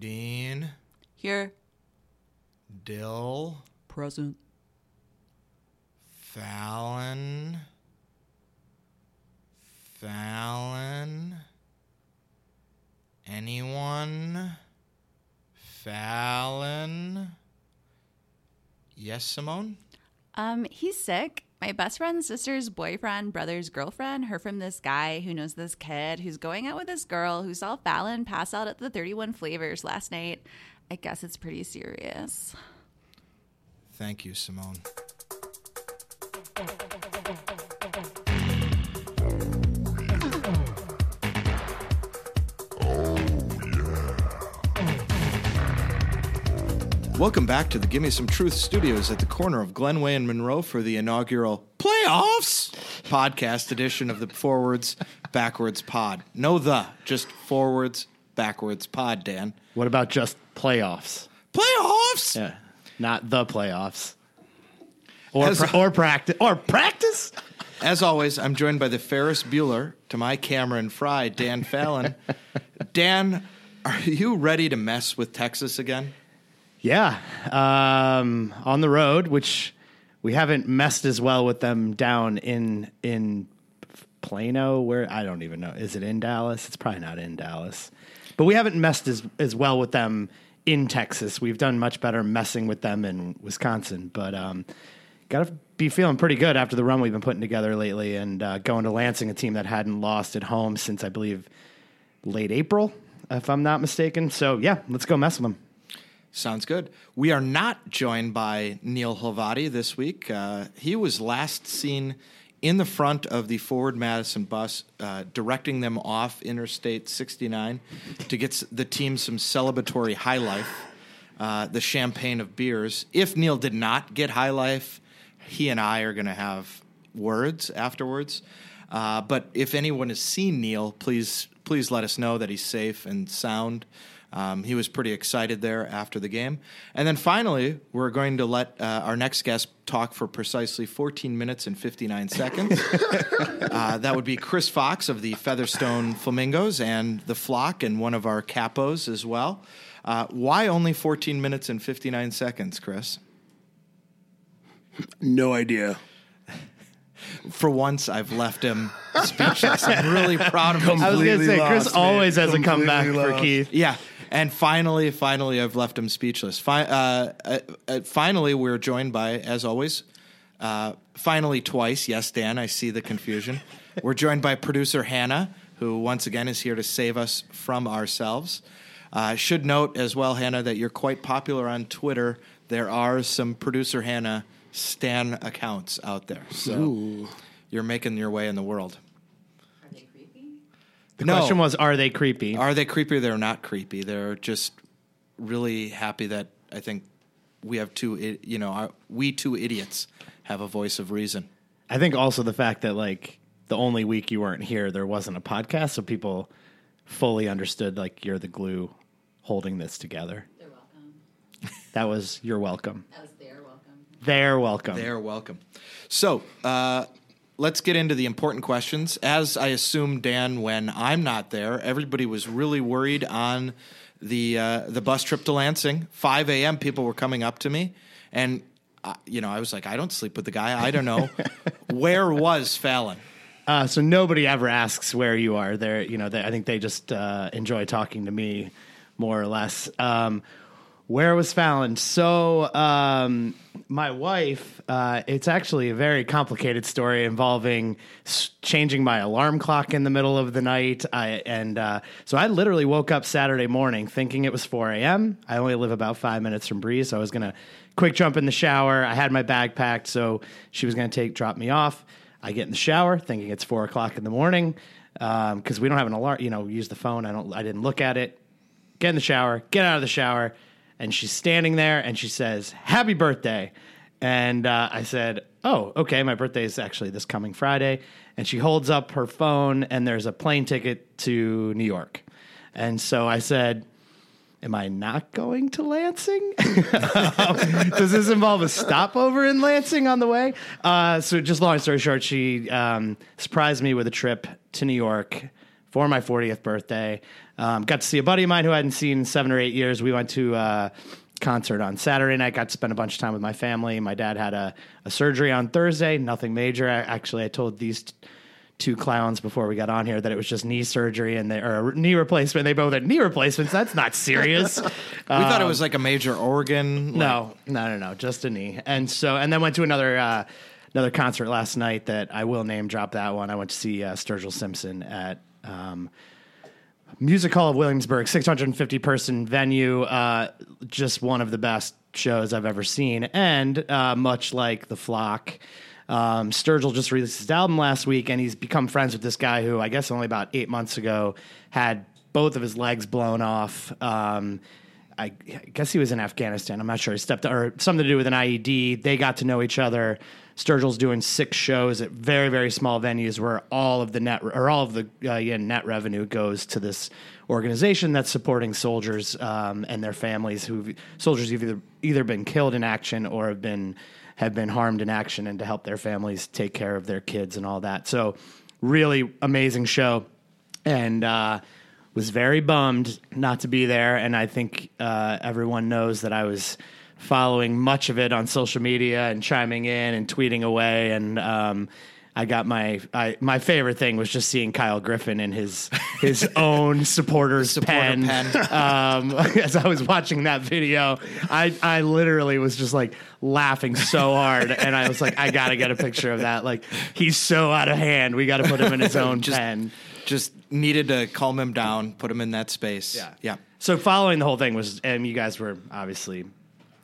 Dean, Here. Dill, Present. Fallon, Fallon, anyone? Fallon. Yes, Simone? Um, he's sick. My best friend's sister's boyfriend, brother's girlfriend, heard from this guy who knows this kid who's going out with this girl who saw Fallon pass out at the 31 Flavors last night. I guess it's pretty serious. Thank you, Simone. Welcome back to the Gimme Some Truth studios at the corner of Glenway and Monroe for the inaugural Playoffs podcast edition of the Forwards Backwards Pod. No the, just Forwards Backwards Pod, Dan. What about just playoffs? Playoffs! Yeah, not the playoffs. Or As- pra- or practice or practice. As always, I'm joined by the Ferris Bueller to my Cameron Fry, Dan Fallon. Dan, are you ready to mess with Texas again? Yeah, um, on the road, which we haven't messed as well with them down in in Plano. Where I don't even know. Is it in Dallas? It's probably not in Dallas, but we haven't messed as as well with them in Texas. We've done much better messing with them in Wisconsin, but. Um, Got to be feeling pretty good after the run we've been putting together lately, and uh, going to Lansing, a team that hadn't lost at home since I believe late April, if I'm not mistaken. So yeah, let's go mess with them. Sounds good. We are not joined by Neil Hovati this week. Uh, he was last seen in the front of the Forward Madison bus, uh, directing them off Interstate 69 to get the team some celebratory high life, uh, the champagne of beers. If Neil did not get high life, he and I are going to have words afterwards. Uh, but if anyone has seen Neil, please please let us know that he's safe and sound. Um, he was pretty excited there after the game. And then finally, we're going to let uh, our next guest talk for precisely 14 minutes and 59 seconds. uh, that would be Chris Fox of the Featherstone Flamingos and the Flock, and one of our capos as well. Uh, why only 14 minutes and 59 seconds, Chris? No idea. For once, I've left him speechless. I'm really proud of him. I was going to say, Chris lost, man. always has a Completely comeback for. Keith. Yeah. And finally, finally, I've left him speechless. Fi- uh, uh, uh, finally, we're joined by, as always, uh, finally twice. Yes, Dan, I see the confusion. we're joined by producer Hannah, who once again is here to save us from ourselves. Uh, should note as well, Hannah, that you're quite popular on Twitter. There are some producer Hannah Stan accounts out there, so you're making your way in the world. The No. question was, are they creepy? Are they creepy? They're not creepy. They're just really happy that I think we have two, you know, our, we two idiots have a voice of reason. I think also the fact that like the only week you weren't here, there wasn't a podcast, so people fully understood like you're the glue holding this together. They're welcome. That was you're welcome. That was their welcome. They're welcome. They're welcome. So uh, let's get into the important questions. As I assume, Dan, when I'm not there, everybody was really worried on the uh, the bus trip to Lansing. 5 a.m. People were coming up to me, and uh, you know, I was like, I don't sleep with the guy. I don't know where was Fallon. Uh, so nobody ever asks where you are. They're, you know, they, I think they just uh, enjoy talking to me more or less. Um, where was Fallon? So um, my wife, uh, it's actually a very complicated story involving changing my alarm clock in the middle of the night. I, and uh, so I literally woke up Saturday morning thinking it was 4 a.m. I only live about five minutes from Breese, so I was gonna quick jump in the shower. I had my bag packed, so she was gonna take drop me off. I get in the shower thinking it's four o'clock in the morning because we don't have an alarm. You know, use the phone. I don't. I didn't look at it. Get in the shower. Get out of the shower, and she's standing there and she says, "Happy birthday!" And uh, I said, "Oh, okay. My birthday is actually this coming Friday." And she holds up her phone and there's a plane ticket to New York. And so I said, Am I not going to Lansing? Does this involve a stopover in Lansing on the way? Uh, so, just long story short, she um, surprised me with a trip to New York for my 40th birthday. Um, got to see a buddy of mine who I hadn't seen in seven or eight years. We went to a concert on Saturday night. Got to spend a bunch of time with my family. My dad had a, a surgery on Thursday. Nothing major. I, actually, I told these. T- two clowns before we got on here that it was just knee surgery and they or knee replacement. They both had knee replacements. That's not serious. we thought it was like a major organ. like- No, no, no, no, just a knee. And so, and then went to another uh, another concert last night that I will name drop that one. I went to see uh, Sturgill Simpson at um, Music Hall of Williamsburg, 650 person venue. Uh, just one of the best shows I've ever seen, and uh, much like the Flock. Um, Sturgill just released his album last week, and he's become friends with this guy who I guess only about eight months ago had both of his legs blown off. Um, I guess he was in Afghanistan. I'm not sure. He stepped or something to do with an IED. They got to know each other. Sturgill's doing six shows at very very small venues where all of the net or all of the uh, yeah, net revenue goes to this organization that's supporting soldiers um, and their families who soldiers who've either either been killed in action or have been have been harmed in action and to help their families take care of their kids and all that. So really amazing show and uh, was very bummed not to be there. And I think uh, everyone knows that I was following much of it on social media and chiming in and tweeting away. And um, I got my I, my favorite thing was just seeing Kyle Griffin in his his own supporters Supporter pen. pen. Um, as I was watching that video, I I literally was just like laughing so hard, and I was like, I gotta get a picture of that. Like he's so out of hand. We got to put him in his own Just- pen. Just needed to calm him down, put him in that space. Yeah. Yeah. So following the whole thing was, and you guys were obviously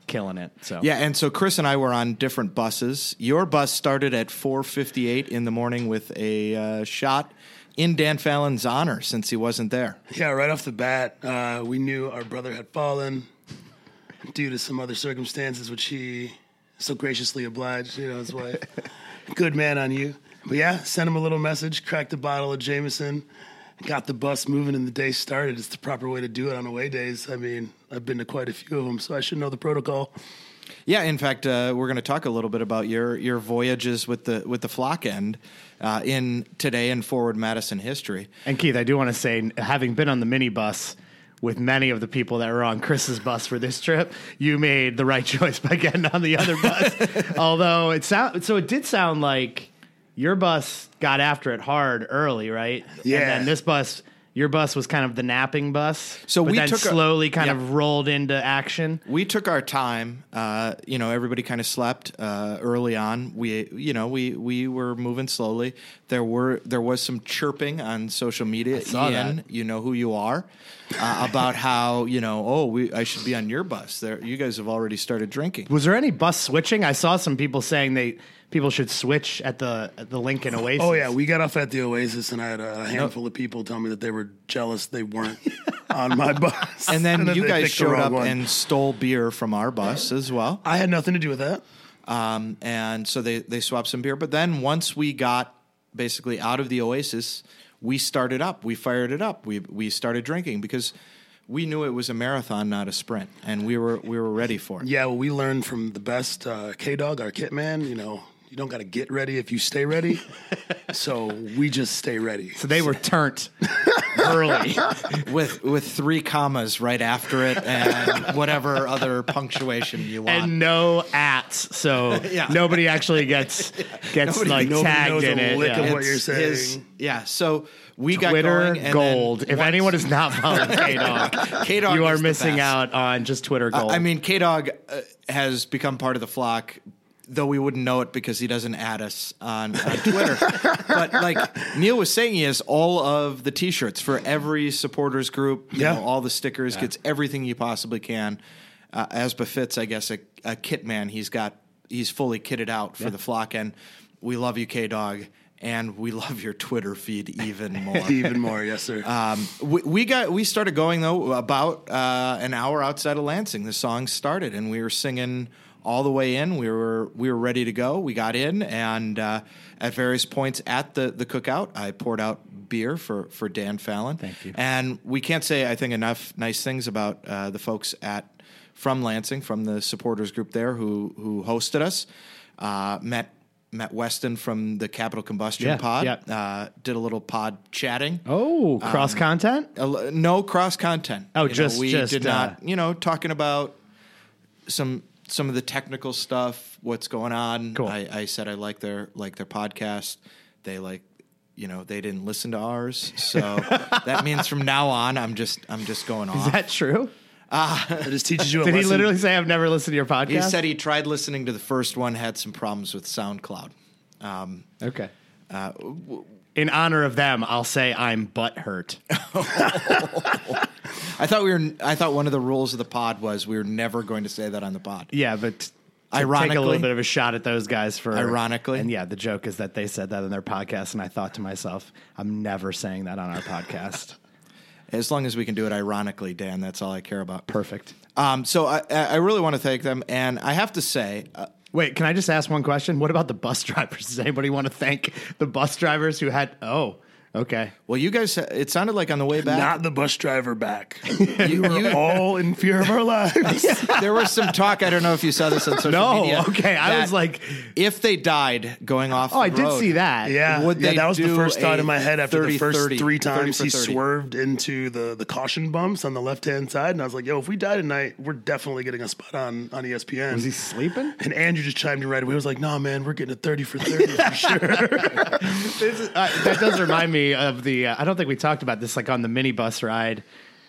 killing it. So Yeah, and so Chris and I were on different buses. Your bus started at 4:58 in the morning with a uh, shot in Dan Fallon's honor since he wasn't there. Yeah, right off the bat, uh, we knew our brother had fallen due to some other circumstances, which he so graciously obliged, you know, his wife. Good man on you. But yeah, sent him a little message, cracked a bottle of Jameson, got the bus moving, and the day started. It's the proper way to do it on away days. I mean, I've been to quite a few of them, so I should know the protocol. Yeah, in fact, uh, we're going to talk a little bit about your your voyages with the with the flock end uh, in today and forward Madison history. And Keith, I do want to say, having been on the minibus with many of the people that were on Chris's bus for this trip, you made the right choice by getting on the other bus. Although it sound so, it did sound like your bus got after it hard early, right? Yeah. And then this bus. Your bus was kind of the napping bus, So we then a- slowly kind of rolled into action. We took our time. Uh, you know, everybody kind of slept uh, early on. We, you know, we we were moving slowly. There were there was some chirping on social media. saw Ian, that. you know who you are, uh, about how you know. Oh, we I should be on your bus. There, you guys have already started drinking. Was there any bus switching? I saw some people saying they people should switch at the at the Lincoln Oasis. Oh yeah, we got off at the Oasis, and I had a handful of people tell me that they were jealous they weren't on my bus. And then that you they guys showed up one. and stole beer from our bus as well. I had nothing to do with that. Um, and so they, they swapped some beer. But then once we got basically out of the Oasis, we started up. We fired it up. We we started drinking because we knew it was a marathon, not a sprint, and we were we were ready for it. Yeah, well, we learned from the best uh, K Dog, our kit man. You know, you don't got to get ready if you stay ready. so we just stay ready. So they were turnt early. With with three commas right after it and whatever other punctuation you want. and no ats, so Yeah. nobody actually gets gets Nobody- like nobody tagged knows in a it. lick yeah. of what you're saying. his- yeah. So we got Twitter gold. If once- anyone is not following K Dog, K-Dog you are missing out on just Twitter gold. I mean, K Dog uh, has become part of the flock, though we wouldn't know it because he doesn't add us on, on Twitter. but like Neil was saying, he has all of the T-shirts for every supporters group. You Yeah. know, all the stickers, gets everything you possibly can, uh, as befits, I guess, a, a kit man. He's got he's fully kitted out for the flock, and we love you, K Dog. And we love your Twitter feed even more. Even more, yes, sir. Um, we, we got we started going though about uh, an hour outside of Lansing. The song started, and we were singing all the way in. We were we were ready to go. We got in, and uh, at various points at the the cookout, I poured out beer for for Dan Fallon. Thank you. And we can't say I think enough nice things about uh, the folks at from Lansing, from the supporters group there who who hosted us. Uh, met met Weston from the Capital Combustion Yeah, Pod. yeah. Uh, did a little pod chatting. Oh, cross content. A l- no cross content. Oh, You know, just- we just, did uh, not. You know, talking about some some of the technical stuff, what's going on. Cool. I, I said I like their like their podcast. They like, you know, they didn't listen to ours, so that means from now on, I'm just I'm just going on. Is that true? It just teaches you a Did he lesson. literally say, "I've never listened to your podcast"? he said he tried listening to the first one, had some problems with SoundCloud. Um, Okay. uh, w- In honor of them, I'll say I'm butthurt. I thought we were. I thought one of the rules of the pod was we were never going to say that on the pod. Yeah, but to take a little bit of a shot at those guys for Ironically. and yeah, the joke is that they said that in their podcast, and I thought to myself, I'm never saying that on our podcast. As long as we can do it ironically, Dan, that's all I care about. Perfect. Um, so I, I really want to thank them, and I have to say, uh, Wait, can I just ask one question? What about the bus drivers? Does anybody want to thank the bus drivers who had? Oh, okay. well, you guys, it sounded like on the way back, Not the bus driver back. you, you- All in fear of our lives. there was some talk. I don't know if you saw this on social No, media. No. Okay, I was like- if they died going off. Oh, I the did see that. Yeah, Would yeah, that was the first thought in my head after 30, the first 30, three times he swerved into the, the caution bumps on the left hand side, and I was like, "Yo, if we die tonight, we're definitely getting a spot on on ESPN." Was he sleeping? and Andrew just chimed in right away. He was like, "No, man, we're getting a thirty for thirty for sure." This is- uh, that does remind me of the. Uh, I don't think we talked about this, like on the minibus ride.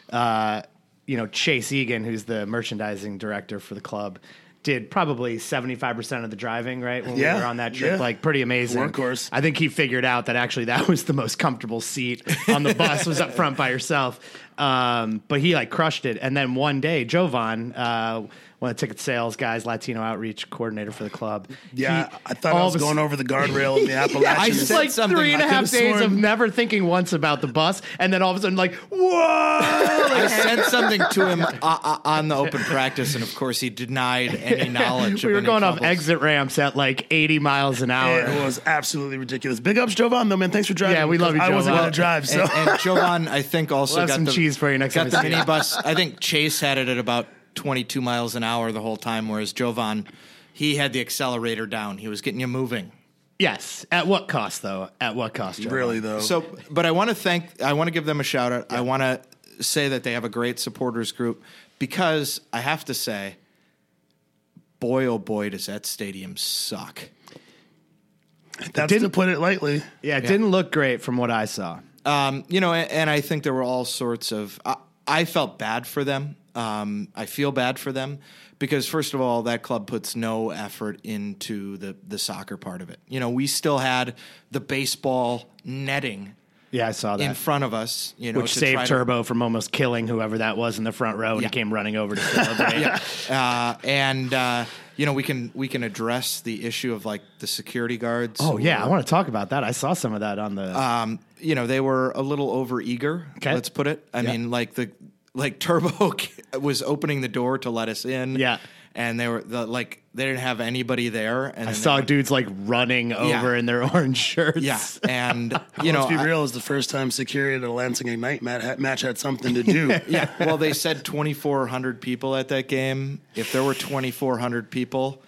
Uh, you know, Chase Egan, who's the merchandising director for the club, did probably seventy five percent of the driving. Right when Yeah, we were on that trip, yeah. like pretty amazing. Of course. I think he figured out that actually that was the most comfortable seat on the bus was up front by yourself. Um, but he like crushed it. And then one day, Jovan, uh, one of the ticket sales guys, Latino outreach coordinator for the club. yeah, he- I thought I was of a going over the guardrail in the Appalachians. it's said like something three and a I days of never thinking once about the bus, and then all of a sudden, like, whoa! I said something to him uh, uh, on the open practice, and of course, he denied any knowledge. we of were any going off exit ramps at like 80 miles an hour. It was absolutely ridiculous. Big ups, Jovan, though, man. Thanks for driving. Yeah, we love you, I wasn't Jovan. going to drive, so And, and Jovan, I think, also We'll have got some the, cheese for you next got time the we see minibus. I think Chase had it at about 22 miles an hour the whole time, whereas Jovan, he had the accelerator down. He was getting you moving. Yes. At what cost, though? At what cost? Joe? really though. So, but I want to thank, I want to give them a shout out. I want to say that they have a great supporters group because I have to say, boy, oh boy, does that stadium suck. that's didn't- to put it lightly. Yeah, it didn't look great from what I saw. Um, you know, and, and I think there were all sorts of. I, I felt bad for them. Um, I feel bad for them because, first of all, that club puts no effort into the the soccer part of it. You know, we still had the baseball netting Yeah, I saw that. in front of us. You know, which to saved to- Turbo from almost killing whoever that was in the front row, and Yeah. he came running over to celebrate. uh, and uh, you know we can we can address the issue of like the security guards. Oh yeah, were- I want to talk about that. I saw some of that on the. um, you know they were a little over eager. Okay. Let's put it. I Yeah. mean, like the like Turbo was opening the door to let us in. Yeah. and they were the, like they didn't have anybody there. And I saw went- dudes like running over in their orange shirts. Yeah, and you know, Let's be I- real. Is the first time security at a Lansing Ignite mat- ha- match had something to do. yeah. Well, they said 2,400 people at that game. If there were 2,400 people,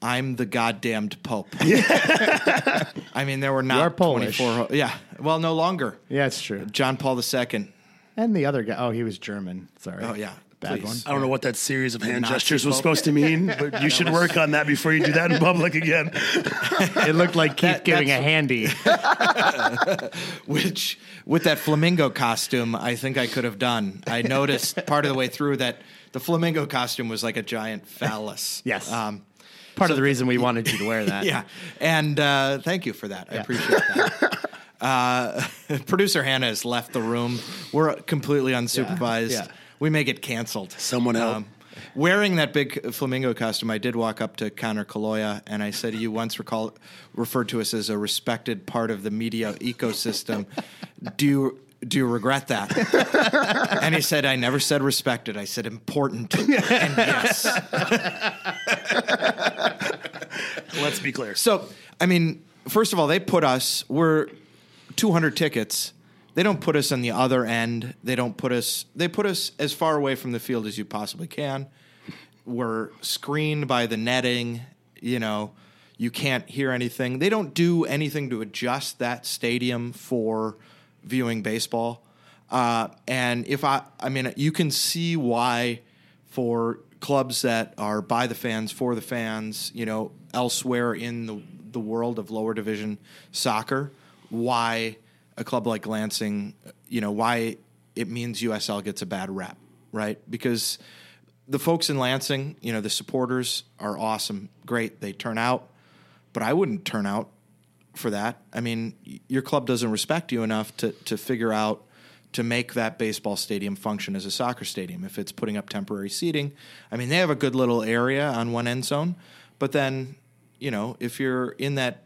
I'm the goddamned Pope. I mean, there were not are Polish. 24. Yeah. Well, no longer. yeah, it's true. John Paul II. And the other guy, oh, he was German. Sorry. Oh, yeah. bad Please. one. I don't know what that series of hand Nazi gestures was supposed to mean, but you should work on that before you do that in public again. It looked like Keith That- giving a that's- handy. Which, with that flamingo costume, I think I could have done. I noticed part of the way through that the flamingo costume was like a giant phallus. Yes. Um, Part of the reason we wanted you to wear that. yeah. And uh, thank you for that. I appreciate that. Uh, producer Hannah has left the room. We're completely unsupervised. Yeah. We may get canceled. Someone help. wearing that big flamingo costume, I did walk up to Conor Caloia and I said, "You once recall referred to us as a respected part of the media ecosystem. Do you do you regret that?" and he said, "I never said respected. I said important." and yes. Let's be clear. So, I mean, first of all, they put us, we're 200 tickets. They don't put us on the other end. They don't put us, they put us as far away from the field as you possibly can. We're screened by the netting. You know, You can't hear anything. They don't do anything to adjust that stadium for viewing baseball. Uh, and if I, I mean, you can see why for clubs that are by the fans, for the fans, you know, elsewhere in the, the world of lower division soccer, why a club like Lansing, you know, why it means USL gets a bad rep, right? Because the folks in Lansing, you know, the supporters are awesome, great, they turn out, but I wouldn't turn out for that. I mean, your club doesn't respect you enough to to figure out to make that baseball stadium function as a soccer stadium. If it's putting up temporary seating, I mean, they have a good little area on one end zone, but then, you know, if you're in that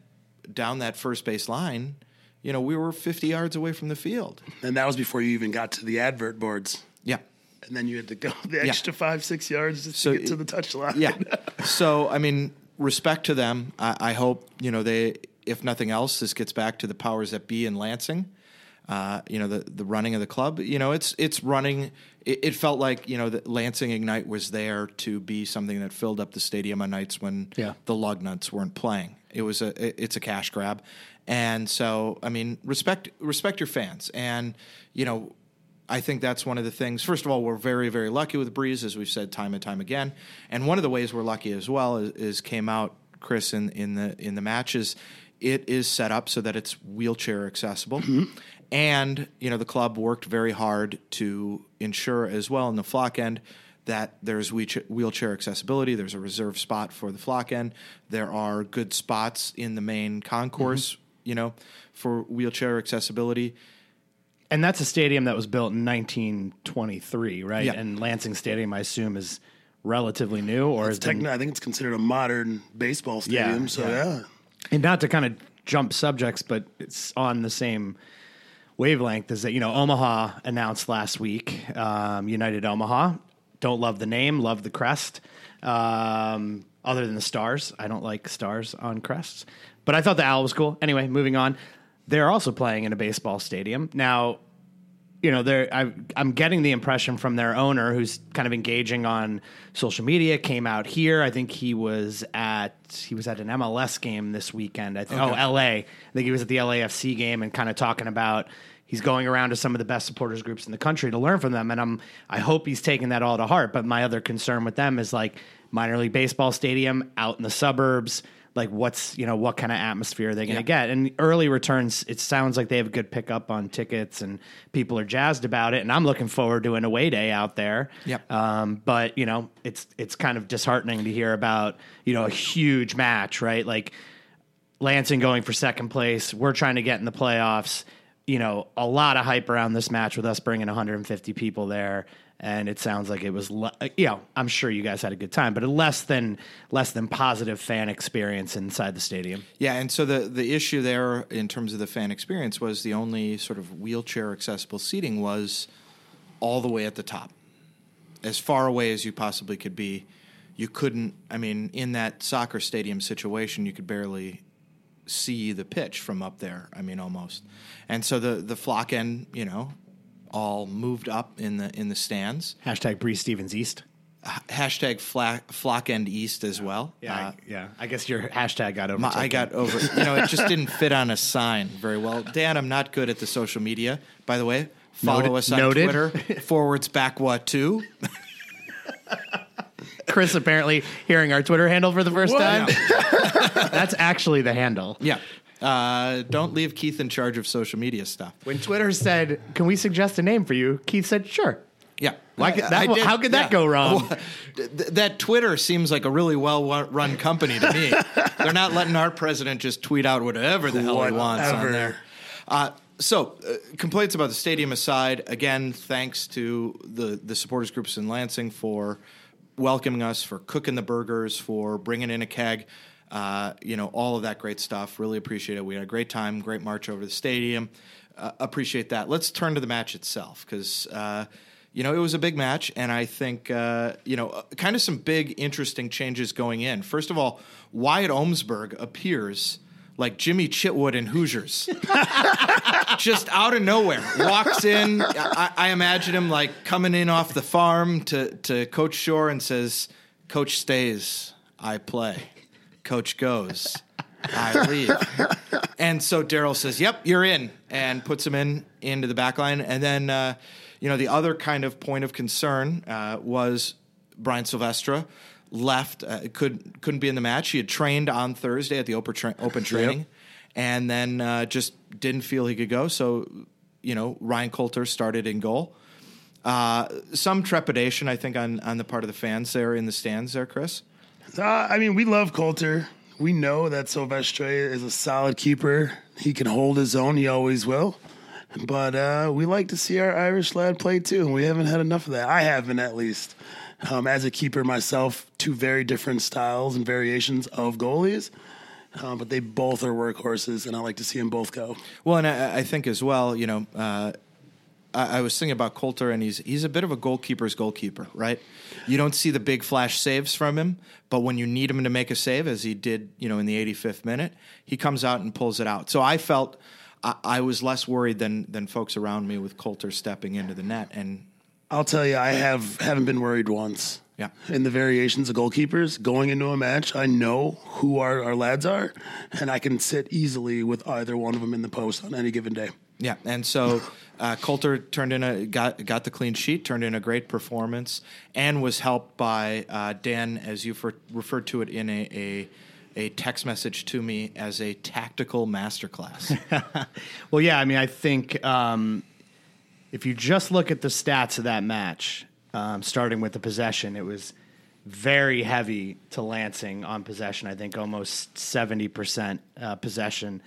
down that first base line, you know, we were 50 yards away from the field. And that was before you even got to the advert boards. Yeah. And then you had to go the extra five, six yards just So to get to it- the touchline. Yeah. so I mean, respect to them. I, I hope you know they. If nothing else, this gets back to the powers that be in Lansing. Uh, you know the the running of the club. You know it's it's running. It, it felt like you know that Lansing Ignite was there to be something that filled up the stadium on nights when Yeah. the Lugnuts weren't playing. It was a it- it's a cash grab, and so I mean respect respect your fans, and you know I think that's one of the things. First of all, we're very, very lucky with Breese, as we've said time and time again. And one of the ways we're lucky as well is, is came out, Chris, in, in the in the matches. It is set up so that it's wheelchair accessible, mm-hmm. and you know the club worked very hard to ensure as well in the flock end that there's wheelchair accessibility. There's a reserved spot for the flock end. There are good spots in the main concourse, mm-hmm. You know, for wheelchair accessibility. And that's a stadium that was built in 1923, right? Yeah. And Lansing Stadium, I assume, is relatively new, or It's is been- I think it's considered a modern baseball Yeah, stadium. so yeah. yeah. and not to kind of jump subjects, but it's on the same wavelength. Is that you know Omaha announced last week, um, United Omaha. Don't love the name, love the crest. Um, other than the stars, I don't like stars on crests, but I thought the owl was cool. Anyway, moving on. They're also playing in a baseball stadium now. you know, they're I, I'm getting the impression from their owner, who's kind of engaging on social media, came out here. I think he was at he was at an MLS game this weekend. I think oh LA. I think he was at the LAFC game and kind of talking about he's going around to some of the best supporters groups in the country to learn from them. And I'm I hope he's taking that all to heart. But my other concern with them is like minor league baseball stadium out in the suburbs like what's you know what kind of atmosphere are they going to Yeah. get? And early returns it sounds like they have a good pickup on tickets and people are jazzed about it. And i'm looking forward to an away day out there. Yep. um, but you know it's it's kind of disheartening to hear about you know a huge match right? Like lansing going for second place we're trying to get in the playoffs. You know a lot of hype around this match with us bringing 150 people there and it sounds like it was le- uh, you know i'm sure you guys had a good time but a less than less than positive fan experience inside the stadium Yeah, and so the the issue there in terms of the fan experience was the only sort of wheelchair accessible seating was all the way at the top, as far away as you possibly could be. You couldn't. I mean, in that soccer stadium situation, you could barely see the pitch from up there. I mean, almost. And so the the flock end, you know, all moved up in the in the stands. hashtag Breese Stevens East. H- Hashtag flock, flock end east as well. Yeah, Uh, I, yeah. I guess your hashtag got over. I got over. You know, it just didn't fit on a sign very well. Dan, I'm not good at the social media. By the way, follow Noted- us on noted. Twitter. Forwards back what two? Chris apparently hearing our Twitter handle for the first time. That's actually the handle. Yeah. Uh, don't leave Keith in charge of social media stuff. When Twitter said, "Can we suggest a name for you?" Keith said, "Sure." Yeah. Why could- that- how could that go wrong? Well, th- that Twitter seems like a really well run company to me. They're not letting our president just tweet out whatever the hell he wants on there. Uh, so, uh, complaints about the stadium aside, again, thanks to the, the supporters groups in Lansing for welcoming us, for cooking the burgers, for bringing in a keg. Uh, you know, all of that great stuff. Really appreciate it. We had a great time, great march over the stadium. Uh, appreciate that. Let's turn to the match itself because, uh, you know, it was a big match, and I think, uh, you know, uh, kind of some big, interesting changes going in. First of all, Wyatt Omsberg appears like Jimmy Chitwood in Hoosiers. Just out of nowhere, walks in. I, I imagine him like coming in off the farm to, to Coach Shore and says, Coach stays, I play. Coach goes, I leave. and so Daryl says, "Yep, you're in," and puts him in into the back line. And then, uh, you know, the other kind of point of concern uh, was Brian Sylvestre left. Uh, could couldn't be in the match. He had trained on Thursday at the open, tra- open training, and then uh, just didn't feel he could go. So, you know, Ryan Coulter started in goal. Uh, some trepidation, I think, on on the part of the fans there in the stands. There, Chris. Uh, I mean, we love Coulter. We know that Sylvestre is a solid keeper. He can hold his own. He always will. But uh, we like to see our Irish lad play too, and we haven't had enough of that. I haven't, at least. Um, as a keeper myself, two very different styles and variations of goalies. Um, but they both are workhorses, and I like to see them both go. Well, and I, I think as well, you know, uh, I, I was thinking about Coulter, and he's he's a bit of a goalkeeper's goalkeeper, right? You don't see the big flash saves from him, but when you need him to make a save, as he did, you know, in the 85th minute, he comes out and pulls it out. So I felt I, I was less worried than than folks around me with Coulter stepping into the net, and I'll tell you, I have haven't been worried once. Yeah. In the variations of goalkeepers going into a match, I know who our, our lads are, and I can sit easily with either one of them in the post on any given day. Yeah, and so uh, Coulter turned in a got got the clean sheet, turned in a great performance, and was helped by uh, Dan, as you for, referred to it in a, a a text message to me as a tactical masterclass. Well, yeah, I mean, I think um, if you just look at the stats of that match, um, starting with the possession, it was very heavy to Lansing on possession. I think almost 70% uh, possession.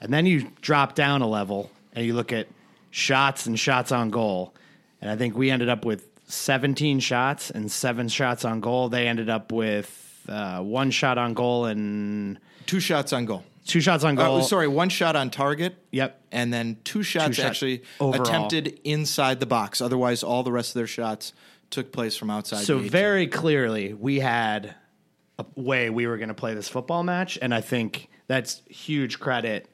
And then you drop down a level and you look at shots and shots on goal. And I think we ended up with 17 shots and seven shots on goal. They ended up with uh, one shot on goal and two shots on goal. two shots on goal. Uh, sorry, one shot on target. Yep. and then two shots shots actually attempted inside the box. Otherwise, all the rest of their shots took place from outside. So very clearly, we had a way we were going to play this football match, and I think that's huge credit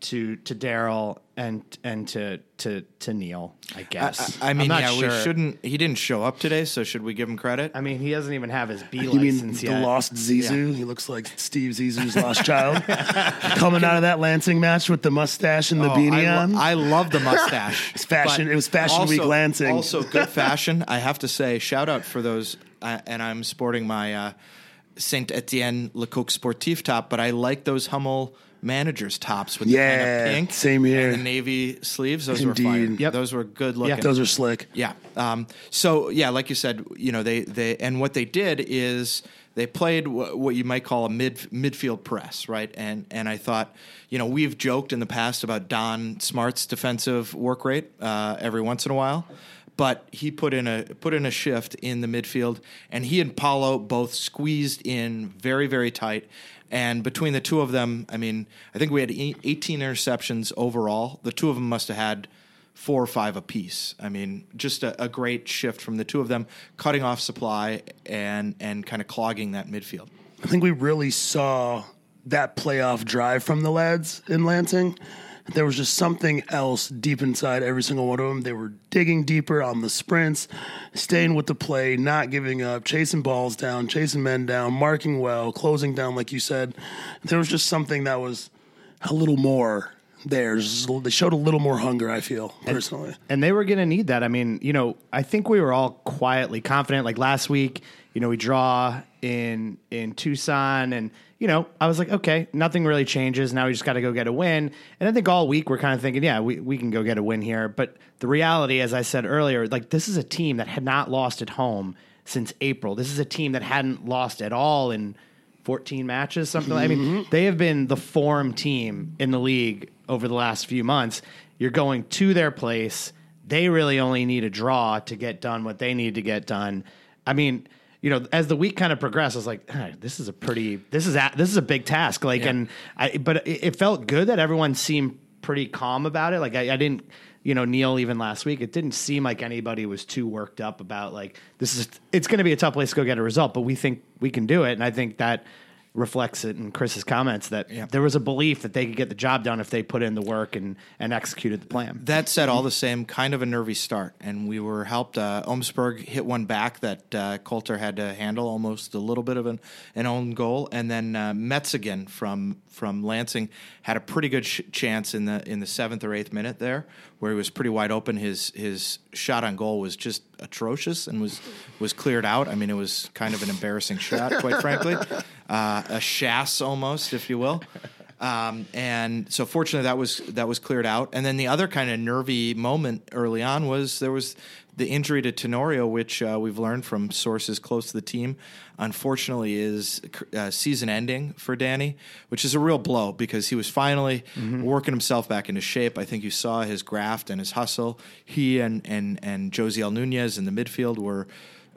to to Daryl and and to to to Neil. I I, guess. I- I I'm mean, not yeah, sure. we shouldn't. He didn't show up today, so should we give him credit? I mean, he doesn't even have his B You mean license the yet. lost Zissou? He looks like Steve Zissou's lost child. Coming out of that Lansing match with the mustache and the Oh, beanie I, on. I love the mustache. It's fashion- it was Fashion Week also- Lansing. Also, good fashion. I have to say, shout out for those. Uh, and I'm sporting my uh, Saint Etienne Le Coq Sportif top, but I like those Hummel managers tops with the kind of pink, same here. and the navy sleeves. Those were Indeed. fire. Yep. Those were good looking. Those are slick. Yeah. Um, so yeah, like you said, you know they they and what they did is they played wh- what you might call a mid midfield press, right? And and I thought, you know, we've joked in the past about Don Smart's defensive work rate uh, every once in a while. But he put in a put in a shift in the midfield, and he and Paulo both squeezed in very very tight. And between the two of them, I mean, I think we had 18 interceptions overall. The two of them must have had four or five apiece. I mean, just a, a great shift from the two of them, cutting off supply and and kind of clogging that midfield. I think we really saw that playoff drive from the lads in Lansing. There was just something else deep inside every single one of them. They were digging deeper on the sprints, staying with the play, not giving up, chasing balls down, chasing men down, marking well, closing down, like you said. There was just something that was a little more there. Just a little- They showed a little more hunger, I feel, personally. and they were going to need that. I mean, you know, I think we were all quietly confident. Like last week, you know, we draw in in Tucson, and you know, I was like, okay, nothing really changes. Now we just got to go get a win. And I think all week we're kind of thinking, yeah, we we can go get a win here. But the reality, as I said earlier, like this is a team that had not lost at home since April. This is a team that hadn't lost at all in 14 matches, something like I mean, mm-hmm. they have been the form team in the league over the last few months. You're going to their place. They really only need a draw to get done what they need to get done. I mean, you know, as the week kind of progressed, I was like, "Ah, this is a pretty, this is a, this is a big task. Like, and I, but it, it felt good that everyone seemed pretty calm about it. Like, I, I didn't, you know, Neil even last week, it didn't seem like anybody was too worked up about like this is, it's going to be a tough place to go get a result, but we think we can do it. And I think that reflects it in Chris's comments that Yeah. there was a belief that they could get the job done if they put in the work and, and executed the plan. That said, all the same, kind of a nervy start, and we were helped. Uh, Omsberg hit one back that uh, Coulter had to handle, almost a little bit of an, an own goal, and then uh, Metzigen from from Lansing had a pretty good sh- chance in the in the seventh or eighth minute there, where he was pretty wide open. His his shot on goal was just atrocious and was was cleared out. I mean, it was kind of an embarrassing shot, quite frankly, uh, a chasse almost, if you will. Um, and so fortunately that was that was cleared out. And then the other kind of nervy moment early on was there was the injury to Tenorio, which uh, we've learned from sources close to the team. Unfortunately, is uh, season ending for Danny, which is a real blow because he was finally working himself back into shape. I think you saw his graft and his hustle. He and and and Josiel Nunez in the midfield were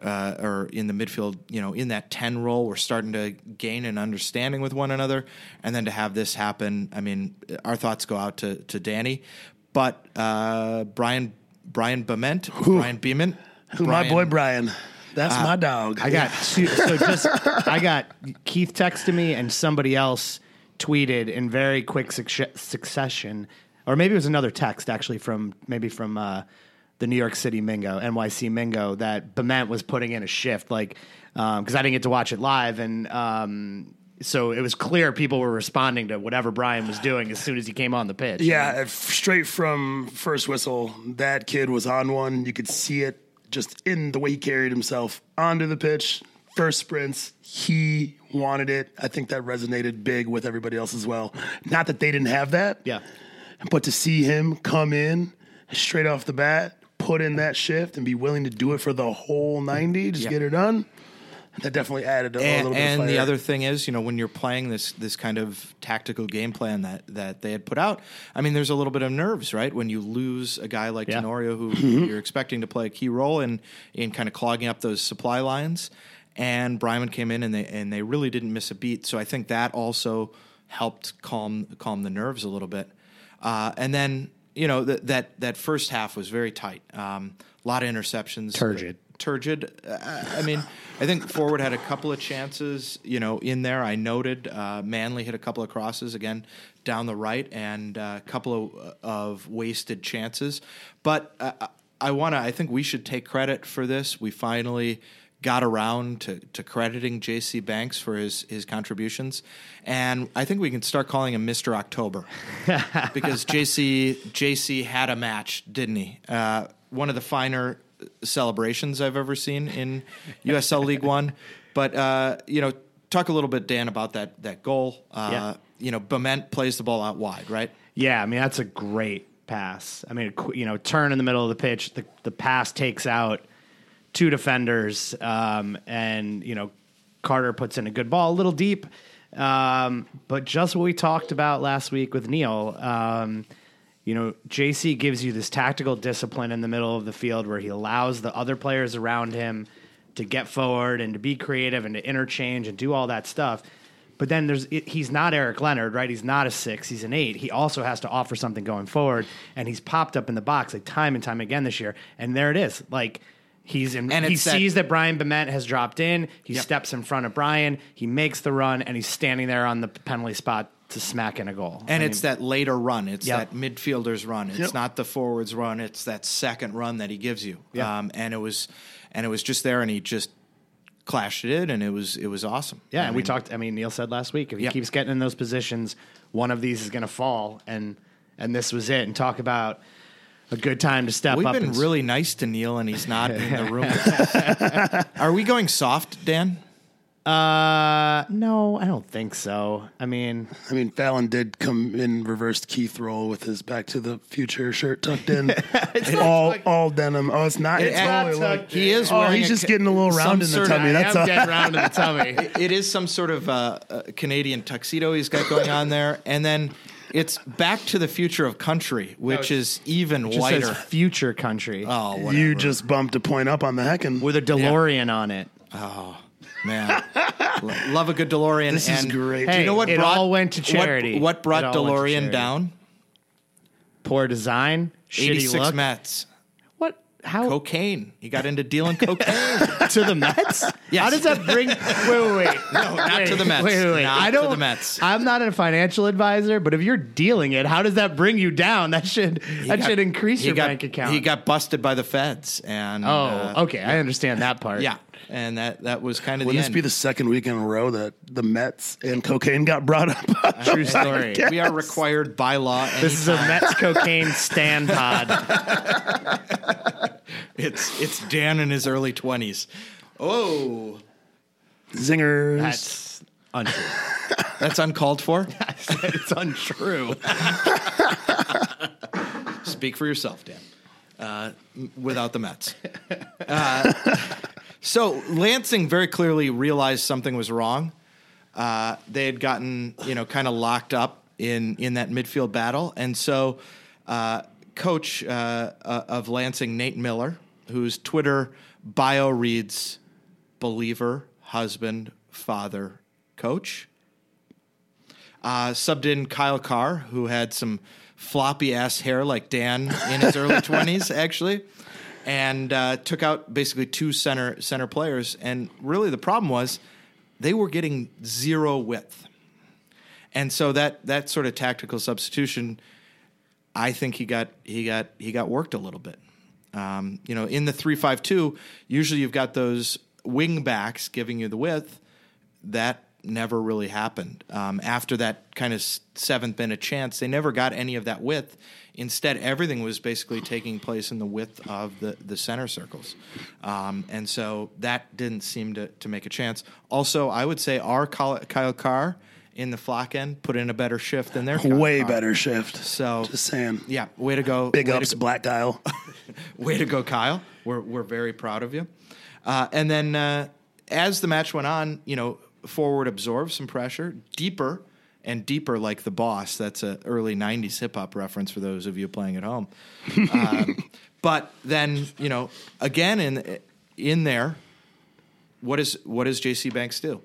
uh, or in the midfield, you know, in that 10 role, we're starting to gain an understanding with one another. And then to have this happen, I mean, our thoughts go out to, to Danny. But uh, Brian Brian Bement, Brian Beeman, Who my boy Brian. That's my dog. I got two, so just I got Keith texted me and somebody else tweeted in very quick succe- succession, or maybe it was another text actually from maybe from uh, the New York City Mingo, NYC Mingo, that Bement was putting in a shift, like because I didn't get to watch it live, and um, so it was clear people were responding to whatever Brian was doing as soon as he came on the pitch. Yeah, straight from first whistle, that kid was on one. You could see it just in the way he carried himself onto the pitch. First sprints, he wanted it. I think that resonated big with everybody else as well. Not that they didn't have that, yeah. but to see him come in straight off the bat, put in that shift, and be willing to do it for the whole 90, just Yeah. get it done, that definitely added a, a and, little bit and of the other thing is, you know, when you're playing this this kind of tactical game plan that that they had put out, I mean, there's a little bit of nerves, right? When you lose a guy like Yeah. Tenorio, who Mm-hmm. you're expecting to play a key role in in kind of clogging up those supply lines, and Bryman came in and they and they really didn't miss a beat. So I think that also helped calm calm the nerves a little bit. Uh, and then you know that that that first half was very tight. Um, a lot of interceptions. Turgid. Turgid. Uh, I mean, I think forward had a couple of chances, you know, in there. I noted uh, Manley hit a couple of crosses again down the right, and uh, a couple of, of wasted chances. But uh, I want to. I think we should take credit for this. We finally got around to, to crediting J.C. Banks for his his contributions, and I think we can start calling him Mister October because JC JC had a match, didn't he? Uh, one of the finer celebrations I've ever seen in USL League One. But uh, you know, talk a little bit, Dan, about that that goal. Uh, Yeah. You know, Bement plays the ball out wide, right? Yeah, I mean that's a great pass. I mean, you know, turn in the middle of the pitch, the the pass takes out two defenders, um, and you know, Carter puts in a good ball, a little deep, um, but just what we talked about last week with Neil. Um, you know, JC gives you this tactical discipline in the middle of the field where he allows the other players around him to get forward and to be creative and to interchange and do all that stuff. But then there's he's not Eric Leonard, right? He's not a six, he's an eight. He also has to offer something going forward, and he's popped up in the box like time and time again this year. And there it is, like. He's in, And he that- sees that Brian Bement has dropped in. He Yep. steps in front of Brian. He makes the run, and he's standing there on the penalty spot to smack in a goal. And I it's mean, that later run. It's Yep. that midfielder's run. It's Yep. not the forwards run. It's that second run that he gives you. Yeah. Um, and it was, and it was just there, and he just clashed it and it was it was awesome. Yeah, I and we talked. I mean, Neil said last week if he keeps getting in those positions, one of these is going to fall, and and this was it. And talk about a good time to step We've up. been and, really nice to Neil, and he's not in the room. Are we going soft, Dan? Uh, no, I don't think so. I mean, I mean, Fallon did come in reversed Keith roll with his Back to the Future shirt tucked in, all all denim. Oh, it's not. It's not totally tucked like, He is Oh, he's just ca- getting a little round in the sort of- tummy. I That's all. getting round in the tummy. it is some sort of uh, uh, Canadian tuxedo he's got going on there, and then it's Back to the Future of Country, which oh, is even just whiter. says future country oh, whatever. You just bumped a point up on the heckin'. with a DeLorean on it. Oh man, Lo- love a good DeLorean. This is and great. Do Hey, you know what it brought, all went to what- charity. What, brought all went to DeLorean charity. down? Poor design, shitty 86 look. Mets. How Cocaine. He got into dealing cocaine. to the Mets? Yes. How does that bring? Wait, wait, wait. No, not Wait, to the Mets. Wait, wait, wait. Not I to don't. the Mets. I'm not a financial advisor, but if you're dealing it, how does that bring you down? That should that got- should increase your got- bank account. He got busted by the feds, and Oh, uh, okay. I understand that part. yeah, and that that was kind of the Wouldn't this end. be the second week in a row that the Mets and cocaine got brought up? True story. we are required by law. This is a Mets cocaine stand pod. It's it's Dan in his early twenties. Oh, Zingers. That's untrue. that's uncalled for. it's untrue. Speak for yourself, Dan. Uh, without the Mets. Uh, so Lansing very clearly realized something was wrong. Uh, they had gotten you know kind of locked up in in that midfield battle, and so uh, coach uh, uh, of Lansing, Nate Miller, whose Twitter bio reads "believer, husband, father, coach." Uh, subbed in Kyle Carr, who had some floppy ass hair like Dan in his early twenties, actually, and uh, took out basically two center center players. And really, the problem was they were getting zero width, and so that that sort of tactical substitution, I think he got he got he got worked a little bit. Um, you know, in the three five two, usually you've got those wing backs giving you the width. That never really happened. Um, after that kind of seventh minute chance, they never got any of that width. Instead, everything was basically taking place in the width of the, the center circles. Um, and so that didn't seem to, to make a chance. Also, I would say our Kyle, Carr in the flock end put in a better shift than their Kyle Way better shift. So Just saying. yeah, way to go. Big ups, go, Black Kyle. way to go, Kyle. We're we're very proud of you. Uh, and then uh, as the match went on, you know, forward absorbed some pressure, deeper and deeper, like the boss. That's a early '90s hip hop reference for those of you playing at home. um, but then, you know, again in in there, what is what does J.C. Banks do?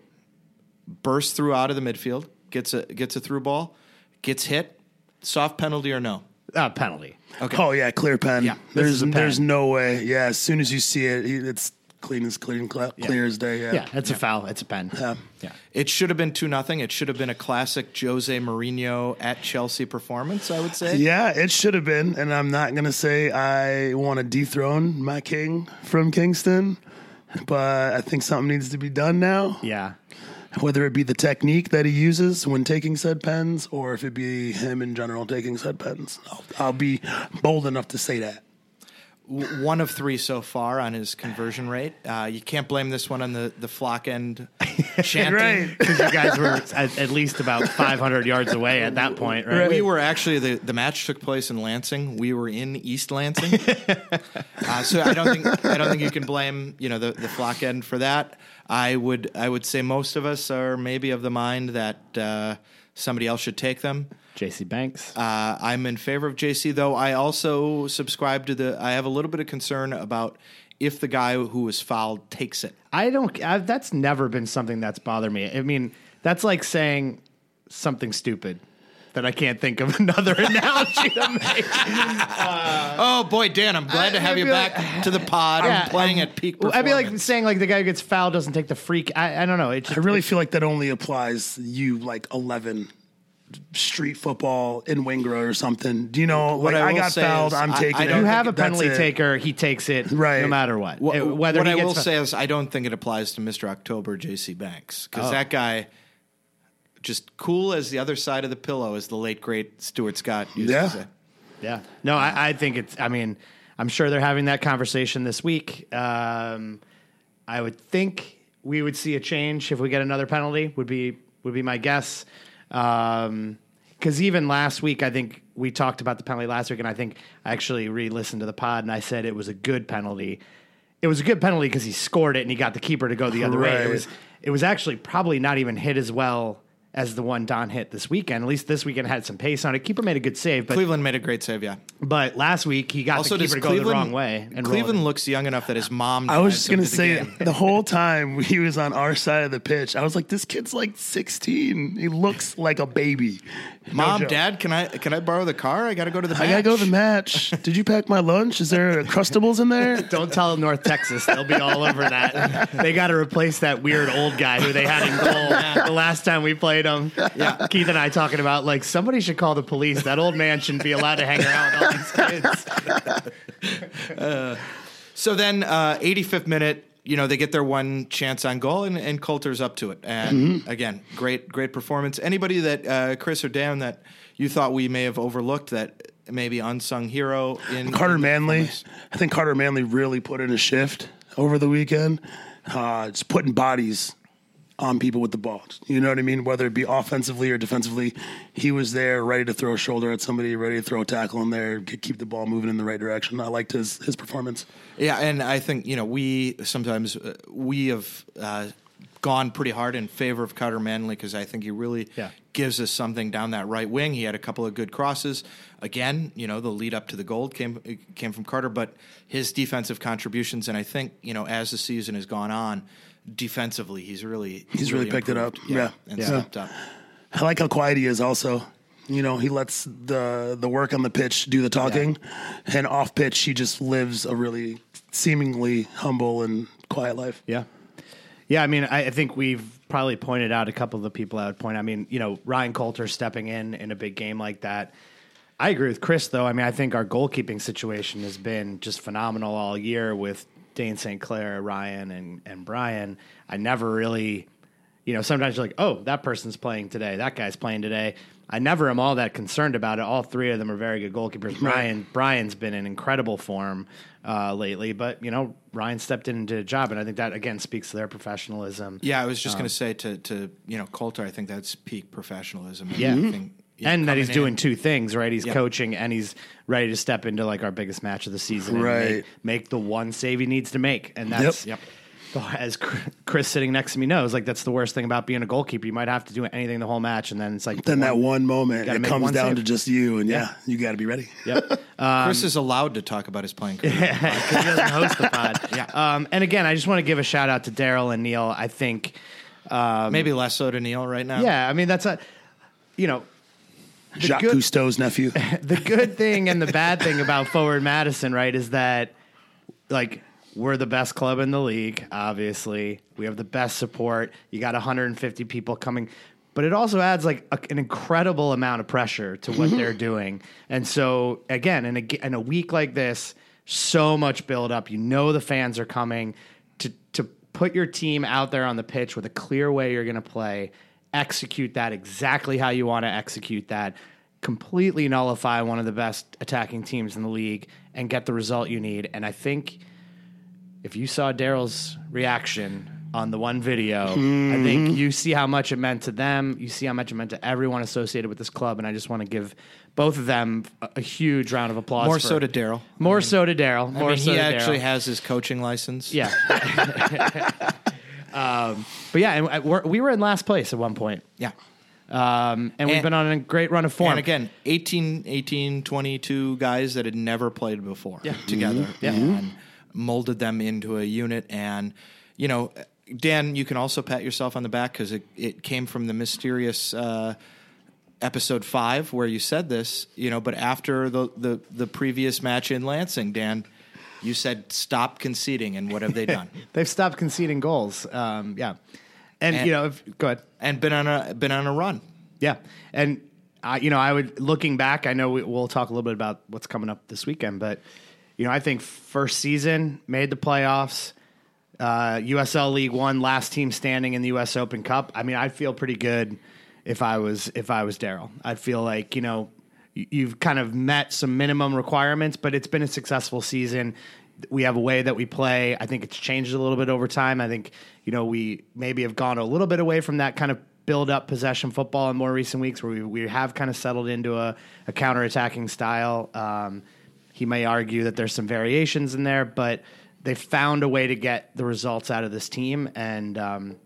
Bursts through out of the midfield, gets a gets a through ball, gets hit, soft penalty or no? Uh, penalty. Okay. Oh yeah, clear pen. Yeah, there's pen. there's no way. Yeah, as soon as you see it, it's clean as clean, clear, clear as day. Yeah. Yeah, it's a foul. It's a pen. Yeah. yeah. It should have been two nothing. It should have been a classic Jose Mourinho at Chelsea performance. I would say. Yeah, it should have been, and I'm not gonna say I want to dethrone my king from Kingston, but I think something needs to be done now. Yeah. Whether it be the technique that he uses when taking said pens, or if it be him in general taking said pens, I'll, I'll be bold enough to say that. One of three so far on his conversion rate. Uh, you can't blame this one on the the flock end chanting. Right. Because you guys were at, at least about 500 yards away at that point, right? We were actually the, the match took place in Lansing. We were in East Lansing, uh, so I don't think I don't think you can blame you know the, the flock end for that. I would I would say most of us are maybe of the mind that uh, somebody else should take them. J.C. Banks. Uh, I'm in favor of JC, though. I also subscribe to the. I have a little bit of concern about if the guy who was fouled takes it. I don't. I, that's never been something that's bothered me. I mean, that's like saying something stupid that I can't think of another analogy to make. Oh boy, Dan, I'm glad to have you be like- back to the pod. Yeah, I'm playing at peak. I'd be like saying like the guy who gets fouled doesn't take the freak. I, I don't know. It just, I really feel like that only applies you like 11 street football in Wingrove or something. Do you know? What like, I I, will got say fouled. I'm I- taking I it. you have a penalty it. taker. He takes it Right. no matter what. What, Uh, Whether what I will fa- say is, I don't think it applies to Mr. October, J.C. Banks, because Oh. that guy, just cool as the other side of the pillow, as the late great Stuart Scott used Yeah. to say. Yeah. No, I, I think it's. I mean, I'm sure they're having that conversation this week. Um, I would think we would see a change if we get another penalty. Would be would be my guess. Um, because even last week, I think we talked about the penalty last week, and I think I actually re-listened to the pod, and I said it was a good penalty. It was a good penalty because he scored it and he got the keeper to go the other way. It was it was actually probably not even hit as well as the one Don hit this weekend. At least this weekend had some pace on it. Keeper made a good save, but Cleveland made a great save. Yeah. but last week he got Also, the keeper to go Cleveland the wrong way. And Cleveland looks young enough that his mom. I was just gonna to the say the whole time he was on our side of the pitch, I was like, "This kid's like 16. He looks like a baby." No Mom, joke. Dad, can I can I borrow the car? I got to go to the. I gotta go to the match." match. Did you pack my lunch? Is there crustables in there? Don't tell North Texas; they'll be all over that. They got to replace that weird old guy who they had in goal the last time we played them. Yeah, Keith and I talking about like somebody should call the police. That old man shouldn't be allowed to hang around with all these kids. So then, uh, 85th minute, you know, they get their one chance on goal, and, and Coulter's up to it. And Mm-hmm. again, great, great performance. Anybody that uh, Chris or Dan that you thought we may have overlooked that maybe unsung hero in Carter in Manley. I think Carter Manley really put in a shift over the weekend. Uh, just putting bodies on people with the ball. You know what I mean? Whether it be offensively or defensively, he was there, ready to throw a shoulder at somebody, ready to throw a tackle in there, keep the ball moving in the right direction. I liked his his performance. Yeah, and I think you know we sometimes uh, we have uh, gone pretty hard in favor of Carter Manley because I think he really Yeah. gives us something down that right wing. He had a couple of good crosses. Again, you know the lead up to the goal came came from Carter, but his defensive contributions, and I think you know as the season has gone on, defensively he's really He's really picked it up. Yeah. and Yeah. stepped up. I like how quiet he is. Also, you know, he lets the the work on the pitch do the talking, and off pitch he just lives a really seemingly humble and quiet life. Yeah. Yeah, I mean, I, I think we've probably pointed out a couple of the people I would point. I mean, you know, Ryan Coulter stepping in in a big game like that. I agree with Chris, though. I mean, I think our goalkeeping situation has been just phenomenal all year with Dane St. Clair, Ryan, and, and Brian. I never really, you know, sometimes you're like, oh, that person's playing today. That guy's playing today. I never am all that concerned about it. All three of them are very good goalkeepers. Brian Brian's been in incredible form uh, lately, but you know Ryan stepped in and did a job, and I think that again speaks to their professionalism. Yeah, I was just going to say to to you know Coulter, I think that's peak professionalism. Yeah. I think, and that he's coming doing two things, right? He's Yeah. coaching and he's ready to step into like our biggest match of the season, and Right. make, make the one save he needs to make, and that's Yep. as Chris sitting next to me knows, like that's the worst thing about being a goalkeeper. You might have to do anything the whole match, and then it's like Then that one moment it comes down save. to just you, and yeah, Yeah. you got to be ready. Yep. Chris is allowed to talk about his playing career. because he doesn't host the pod. Yeah. Um, and again, I just want to give a shout out to Daryl and Neil. I think, Maybe less so to Neil right now. yeah, I mean that's a, you know, Jacques good- Cousteau's nephew. the good thing and the bad thing about Forward Madison, right, is that like we're the best club in the league. Obviously, we have the best support. You got 150 people coming. But it also adds like a, an incredible amount of pressure to what they're mm-hmm. doing, and so again, in a in a week like this, so much build up. You know the fans are coming to to put your team out there on the pitch with a clear way you're going to play, execute that exactly how you want to execute that, completely nullify one of the best attacking teams in the league, and get the result you need. And I think if you saw Daryl's reaction on the one video, I hmm. think you see how much it meant to them. You see how much it meant to everyone associated with this club, and I just want to give both of them a, a huge round of applause. More so to Daryl. more so to Daryl. I More mean, so he to actually Daryl. has his coaching license. Yeah. um, but yeah, and we're, we were in last place at one point. Yeah. Um, and, we've And- been on a great run of form. And again, 18, 18, 22 guys that had never played before Yeah. together Yeah. and molded them into a unit. And, you know, Dan, you can also pat yourself on the back because it, it came from the mysterious uh, episode five where you said this, you know, but after the, the, the previous match in Lansing, Dan, you said stop conceding. And what have they done? They've stopped conceding goals. Um, yeah. And, And- you know, if, go ahead. and been on a been on a run. Yeah, and I, you know, I would looking back. I know we, we'll talk a little bit about what's coming up this weekend, but you know, I think first season made the playoffs. Uh, USL League One, last team standing in the U.S. Open Cup. I mean, I'd feel pretty good if I was if I was Daryl. I'd feel like you know you've kind of met some minimum requirements, but it's been a successful season. We have a way that we play. I think it's changed a little bit over time. I think you know we maybe have gone a little bit away from that kind of build up possession football in more recent weeks, where we, we have kind of settled into a, a counter attacking style. Um, he may argue that there's some variations in there, but they found a way to get the results out of this team, and um,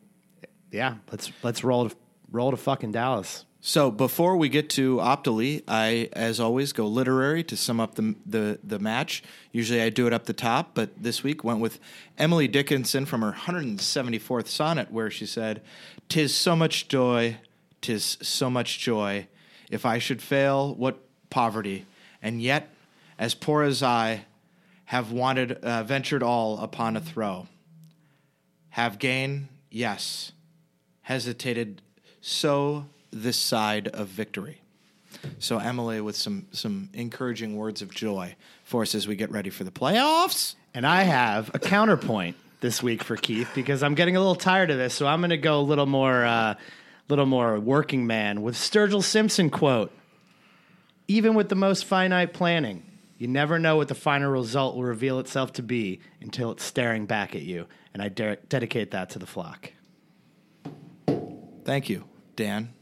yeah, let's let's roll roll to fucking Dallas. So before we get to Optily, I, as always, go literary to sum up the, the the match. Usually I do it up the top, but this week went with Emily Dickinson from her 174th sonnet, where she said, "Tis so much joy, tis so much joy. If I should fail, what poverty? And yet, as poor as I, have wanted, uh, ventured all upon a throw. Have gain, yes. Hesitated, so this side of victory. So Emily with some some encouraging words of joy for us as we get ready for the playoffs. And I have a counterpoint this week for Keith because I'm getting a little tired of this, so I'm going to go a little more, uh, little more working man with Sturgill Simpson quote. Even with the most finite planning, you never know what the final result will reveal itself to be until it's staring back at you. And I de- dedicate that to the flock. Thank you, Dan.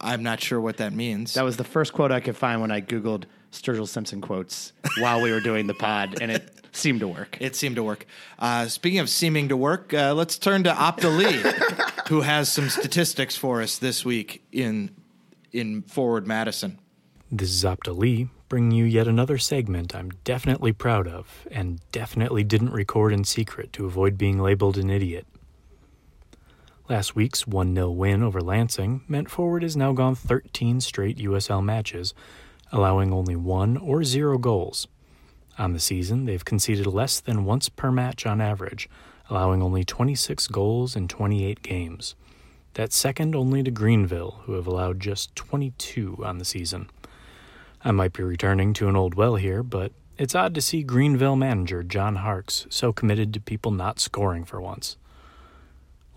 I'm not sure what that means. That was the first quote I could find when I Googled Sturgill Simpson quotes while we were doing the pod, and it seemed to work. It seemed to work. Uh, speaking of seeming to work, uh, let's turn to Opta Lee, who has some statistics for us this week in in Forward Madison. This is Opta Lee, bringing you yet another segment I'm definitely proud of, and definitely didn't record in secret to avoid being labeled an idiot. Last week's 1 0 win over Lansing meant Forward has now gone 13 straight USL matches, allowing only one or zero goals. On the season, they've conceded less than once per match on average, allowing only 26 goals in 28 games. That's second only to Greenville, who have allowed just 22 on the season. I might be returning to an old well here, but it's odd to see Greenville manager John Harkes so committed to people not scoring for once.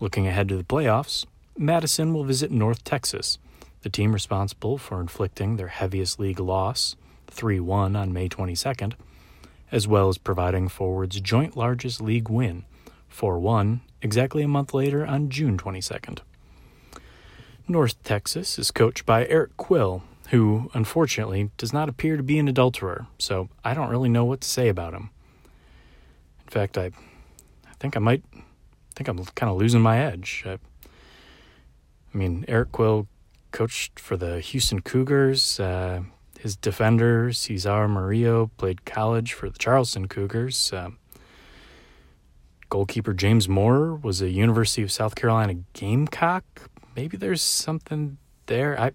Looking ahead to the playoffs, Madison will visit North Texas, the team responsible for inflicting their heaviest league loss, 3 1 on May 22nd, as well as providing Forward's joint largest league win, 4 1, exactly a month later on June 22nd. North Texas is coached by Eric Quill, who, unfortunately, does not appear to be an adulterer, so I don't really know what to say about him. In fact, I, I think I might think I'm kind of losing my edge. I, I mean, Eric Quill coached for the Houston Cougars. Uh, his defender, Cesar Murillo, played college for the Charleston Cougars. Uh, goalkeeper James Moore was a University of South Carolina Gamecock. Maybe there's something there. I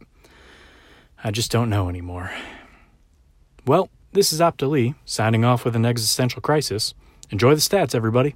I just don't know anymore. Well, this is Opta Lee, signing off with an existential crisis. Enjoy the stats, everybody.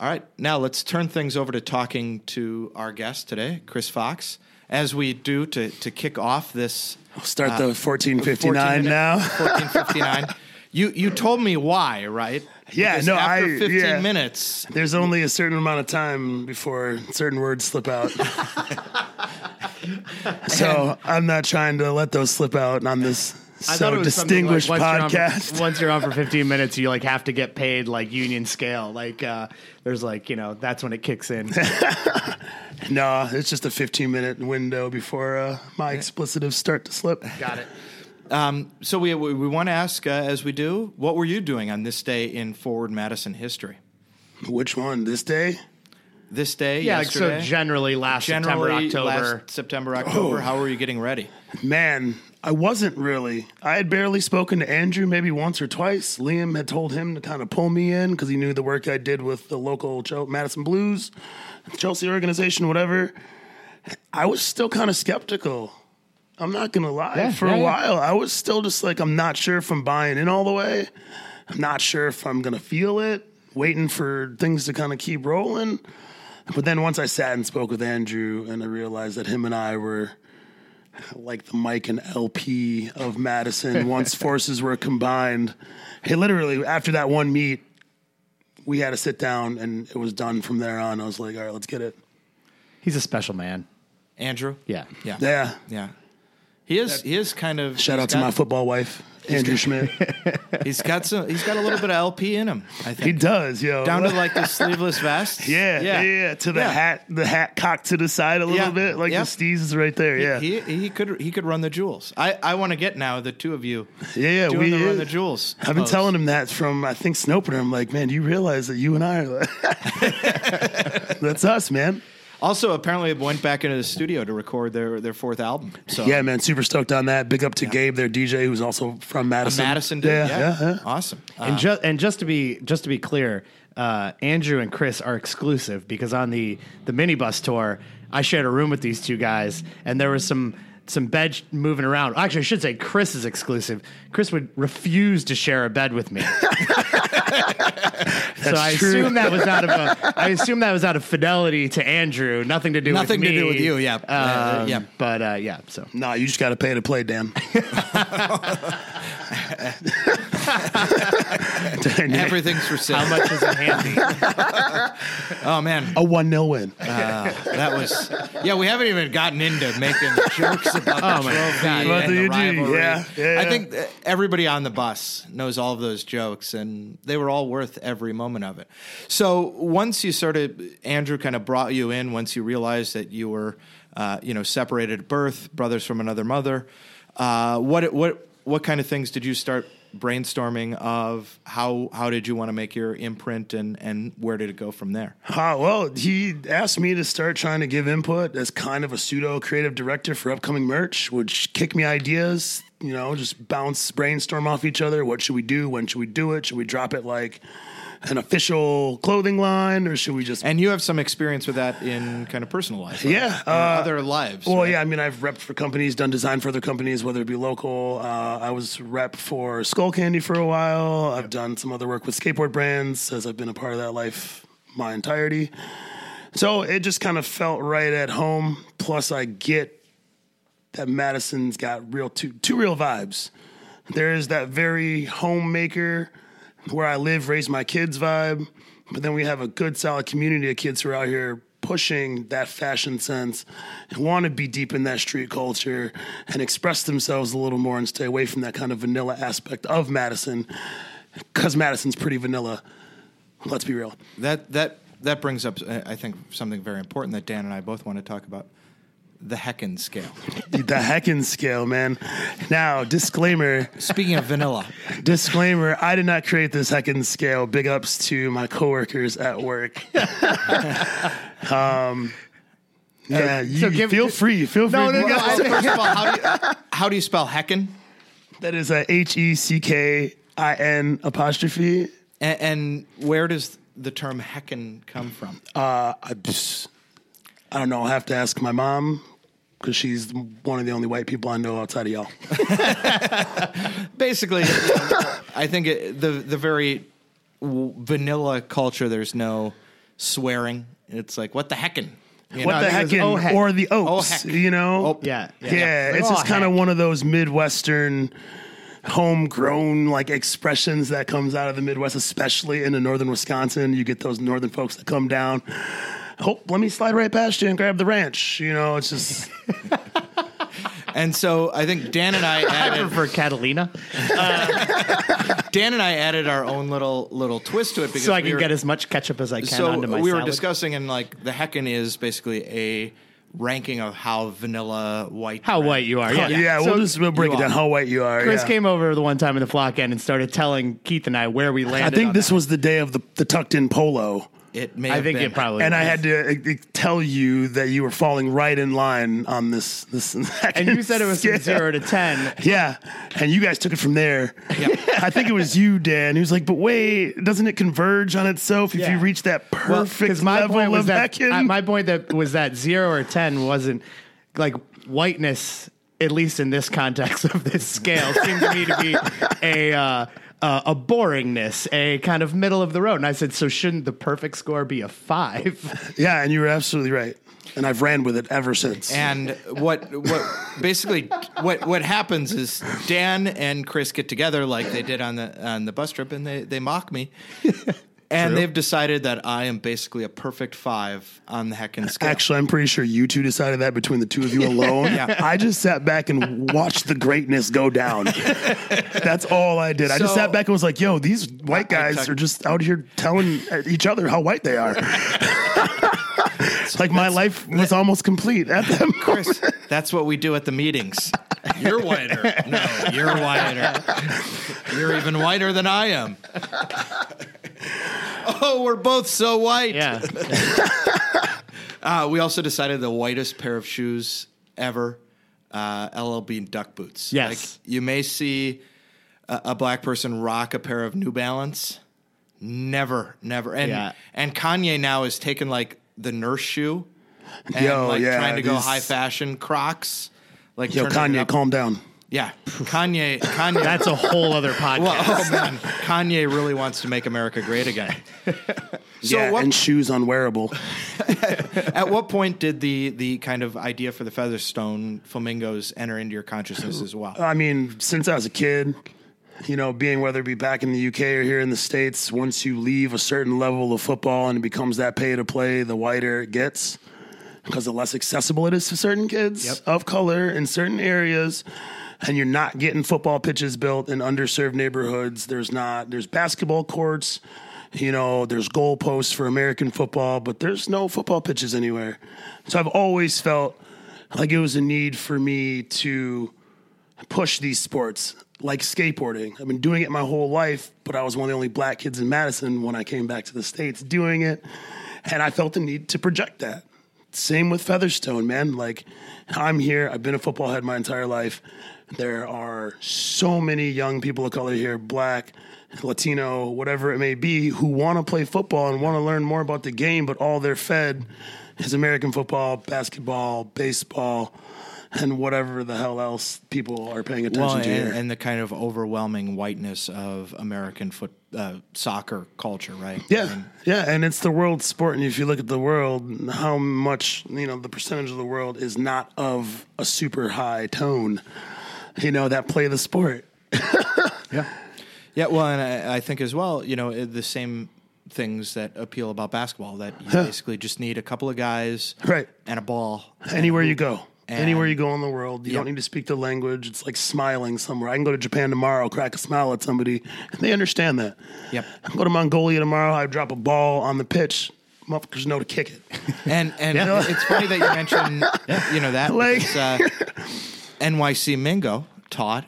All right, now let's turn things over to talking to our guest today, Chris Fox, as we do to, to kick off this. We'll start the uh, 1459 now. 1459. you you told me why, right? Yeah, Because no, after I- 15 yeah. minutes. There's only a certain amount of time before certain words slip out. so I'm not trying to let those slip out on this I thought so it was something distinguished like once you're on for- podcast. once you're on for 15 minutes, you like have to get paid like union scale. Like uh, there's like you know that's when it kicks in. no, it's just a 15 minute window before uh, my explicitives start to slip. Got it. Um, so we, we, we want to ask, uh, as we do, what were you doing on this day in Forward Madison history? Which one? This day? This day, Yeah, like, so generally last generally September, October. last September, October. How were you getting ready? Man, I wasn't really. I had barely spoken to Andrew maybe once or twice. Liam had told him to kind of pull me in because he knew the work I did with the local Chel- Madison Blues, Chelsea organization, whatever. I was still kind of skeptical. I'm not going to lie. Yeah, For yeah, a yeah. while, I was still just like, I'm not sure if I'm buying in all the way. I'm not sure if I'm going to feel it, waiting for things to kind of keep rolling. But then once I sat and spoke with Andrew and I realized that him and I were like the Mike and El-P of Madison once forces were combined. Hey, literally after that one meet, we had to sit down and it was done from there on. I was like, all right, let's get it. He's a special man. Andrew? Yeah. Yeah. Yeah. Yeah. He is he is kind of Shout out to got- my football wife, Andrew Schmidt. He's got some he's got a little bit of El-P in him, I think. he does, yo. Down to like the sleeveless vest. yeah, yeah, yeah, To the Yeah. hat, the hat cocked to the side a little Yeah. bit, like Yep. the Steez is right there. Yeah, He he could he could run the jewels. I, I want to get now the two of you yeah, yeah. We the run the jewels. I've been telling him that from I think Snoper. I'm like, man, do you realize that you and I are like, that's us, man. Also, apparently, went back into the studio to record their, their fourth album. So Yeah, man, super stoked on that. Big up to Gabe, their DJ, who's also from Madison. Madison did. Yeah, Yeah, yeah, yeah. awesome. Uh, And just and just to be just to be clear, uh, Andrew and Chris are exclusive because on the the minibus tour, I shared a room with these two guys, and there was some some bed moving around. Actually, I should say Chris is exclusive. Chris would refuse to share a bed with me. so I true. assume that was out of a, I assume that was out of fidelity to Andrew, nothing to do with Nothing with to do with you, yeah. Uh, Um, yeah. But uh, yeah, so Nah, you just got to pay to play, Dan. everything's for sale. how much is it handy? Oh man, A 1 0 win. Uh, that was yeah. We haven't even gotten into making jokes about Oh, the my trophy God. About and the the rivalry. yeah, yeah, I think that everybody on the bus knows all of those jokes, and they were all worth every moment of it. So once you sort of Andrew kind of brought you in, once you realized that you were uh, you know separated at birth, brothers from another mother. Uh, what what what kind of things did you start brainstorming of? How how did you want to make your imprint, and and where did it go from there? Uh, well, he asked me to start trying to give input as kind of a pseudo creative director for upcoming merch, which kick me ideas, you know, just bounce, brainstorm off each other. What should we do? When should we do it? Should we drop it like an official clothing line or should we just. And you have some experience with that in kind of personal life, right? Yeah, uh, other lives. Well, right? yeah, I mean, I've repped for companies, done design for other companies, whether it be local. Uh, I was rep for Skullcandy for a while. I've done some other work with skateboard brands as I've been a part of that life my entirety. So it just kind of felt right at home. Plus, I get that Madison's got real two two real vibes. There is that very homemaker, where I live, raise my kids vibe, but then we have a good solid community of kids who are out here pushing that fashion sense and want to be deep in that street culture and express themselves a little more and stay away from that kind of vanilla aspect of Madison because Madison's pretty vanilla. Let's be real. that that that brings up, I think, something very important that Dan and I both want to talk about: the Heckin scale. the Heckin scale, man. Now, disclaimer. Speaking of vanilla, Disclaimer: I did not create this Heckin scale. Big ups to my coworkers at work. um, yeah, you so give- feel free. Feel free. No, no, no. First of all, how do you, how do you spell Heckin? That is a H E C K I N apostrophe. And, and where does the term Heckin come from? Uh, I, just- I don't know. I'll have to ask my mom because she's one of the only white people I know outside of y'all. Basically, I think it, the the very w- vanilla culture. There's no swearing. It's like what the heckin'. You What know? the I heck? think it "Oh, heck." or the Oh, heck. you know? Oh, Yeah, Yeah, yeah. it's Like, just oh, kind of one of those Midwestern homegrown like expressions that comes out of the Midwest, especially in the northern Wisconsin. You get those northern folks that come down. Oh, let me slide right past you and grab the ranch. You know, it's just And so I think Dan and I I added prefer Catalina, uh, Dan and I added our own little little twist to it because so I we can were- get as much ketchup as I can so onto my we were salad. discussing and like the Heckin is basically a ranking of how vanilla white how bread- white you are. yeah. Yeah, we'll So just we'll break it down are. how white you are. Chris yeah. came over the one time in the flock end and started telling Keith and I where we landed I think on this that. was the day of the, the tucked in polo. It may I have think been. it probably. And I had to uh, uh, tell you that you were falling right in line on this. this And and you said it was from zero to ten. Yeah, and you guys took it from there. Yeah. I think it was you, Dan. He was like, "But wait, doesn't it converge on itself if Yeah. you reach that perfect Because my level point was of that Heckin?" uh, my point that was that zero or ten wasn't like whiteness. At least in this context of this scale, seemed to me to be a uh, uh, a boringness, a kind of middle of the road. And I said, so shouldn't the perfect score be a five? yeah, and you were absolutely right. And I've ran with it ever since. And what what basically what what happens is Dan and Chris get together like they did on the on the bus trip, and they they mock me. And they've decided that I am basically a perfect five on the Heckin scale. Actually, I'm pretty sure you two decided that between the two of you alone. Yeah. I just sat back and watched the greatness go down. That's all I did. I just sat back and was like, yo, these white I- I guys tuck- are just out here telling each other how white they are. like my life was almost complete at that moment. Chris, that's what we do at the meetings. You're whiter. No, you're whiter. You're even whiter than I am. Oh, we're both so white. yeah. Uh, we also decided the whitest pair of shoes ever, uh, Bean duck boots. Yes. Like, you may see a, a black person rock a pair of New Balance. Never, never. And Yeah. and Kanye now is taking like the nurse shoe and Yo, like yeah, trying to go these- high fashion Crocs. Like Yo, Kanye, calm down. Yeah, Kanye. Kanye. That's a whole other podcast. well, oh man, Kanye really wants to make America great again. So yeah, what, and shoes unwearable. at what point did the the kind of idea for the Featherstone flamingos enter into your consciousness as well? I mean, since I was a kid, you know, being whether it be back in the UK or here in the States, once you leave a certain level of football and it becomes that pay to play, the wider it gets because the less accessible it is to certain kids of color in certain areas. And you're not getting football pitches built in underserved neighborhoods. There's not, there's basketball courts, you know, there's goalposts for American football, but there's no football pitches anywhere. So I've always felt like it was a need for me to push these sports like skateboarding. I've been doing it my whole life, but I was one of the only black kids in Madison when I came back to the States doing it. And I felt the need to project that. Same with Featherstone, man. Like, I'm here. I've been a football head my entire life. There are so many young people of color here, black, Latino, whatever it may be, who want to play football and want to learn more about the game, but all they're fed is American football, basketball, baseball, and whatever the hell else people are paying attention Well, to and, here. and the kind of overwhelming whiteness of American foot uh, soccer culture, right? Yeah, I mean, yeah, and it's the world sport. And if you look at the world, how much you know the percentage of the world is not of a super high tone, you know, that play the sport. yeah. yeah. Well, and I, I think as well, you know, the same things that appeal about basketball that you basically just need a couple of guys, Right. and a ball. Anywhere you go, And- anywhere you go in the world, you don't need to speak the language. It's like smiling somewhere. I can go to Japan tomorrow, crack a smile at somebody, and they understand that. Yep. I can go to Mongolia tomorrow. I drop a ball on the pitch. Motherfuckers know to kick it. And and it's funny that you mentioned, you know, that Like- uh, NYC Mingo taught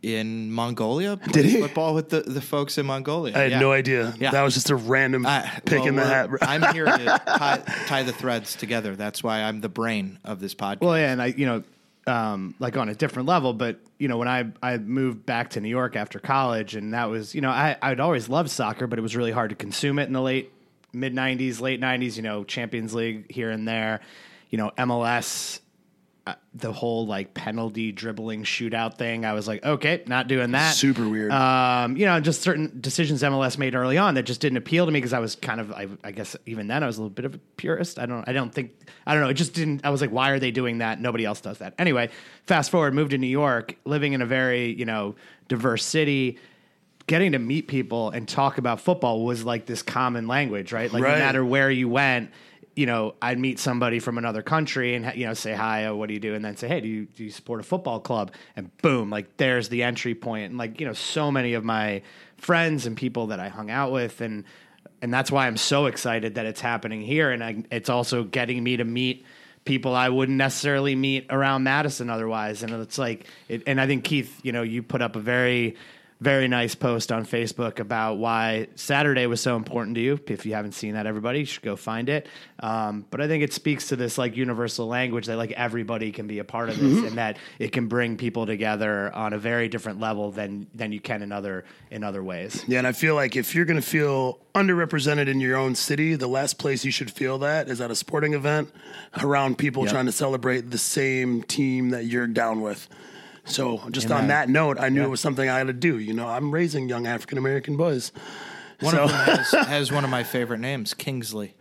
in Mongolia Did he? football with the, the folks in Mongolia. I had Yeah. no idea. Yeah. That was just a random Uh, pick well, in the hat. I'm here to tie, tie the threads together. That's why I'm the brain of this podcast. Well, yeah, and I, you know, um, like on a different level, but you know, when I I moved back to New York after college, and that was, you know, I I'd always loved soccer, but it was really hard to consume it in the late mid '90s, late '90s. You know, Champions League here and there, you know, MLS. Uh, The whole like penalty dribbling shootout thing, I was like, okay, not doing that. Super weird. Um, you know, just certain decisions MLS made early on that just didn't appeal to me because I was kind of, I, I guess, even then I was a little bit of a purist. I don't, I don't think, I don't know. It just didn't. I was like, why are they doing that? Nobody else does that. Anyway, fast forward, moved to New York, living in a very, you know, diverse city. Getting to meet people and talk about football was like this common language, right? Like Right. no matter where you went, you know, I'd meet somebody from another country and you know say hi, oh, what do you do, and then say, hey, do you do you support a football club? And boom, like there's the entry point. and like you know, so many of my friends and people that I hung out with, and and that's why I'm so excited that it's happening here, and I, it's also getting me to meet people I wouldn't necessarily meet around Madison otherwise, and it's like, it, and I think Keith, you know, you put up a very very nice post on Facebook about why Saturday was so important to you. If you haven't seen that, everybody you should go find it. Um, but I think it speaks to this like universal language that like everybody can be a part of this, and that it can bring people together on a very different level than than you can in other in other ways. Yeah, and I feel like if you're going to feel underrepresented in your own city, the last place you should feel that is at a sporting event around people Yep. trying to celebrate the same team that you're down with. So, just on that note, I knew Yeah. it was something I had to do. You know, I'm raising young African American boys. one so- of them has, has one of my favorite names, Kingsley.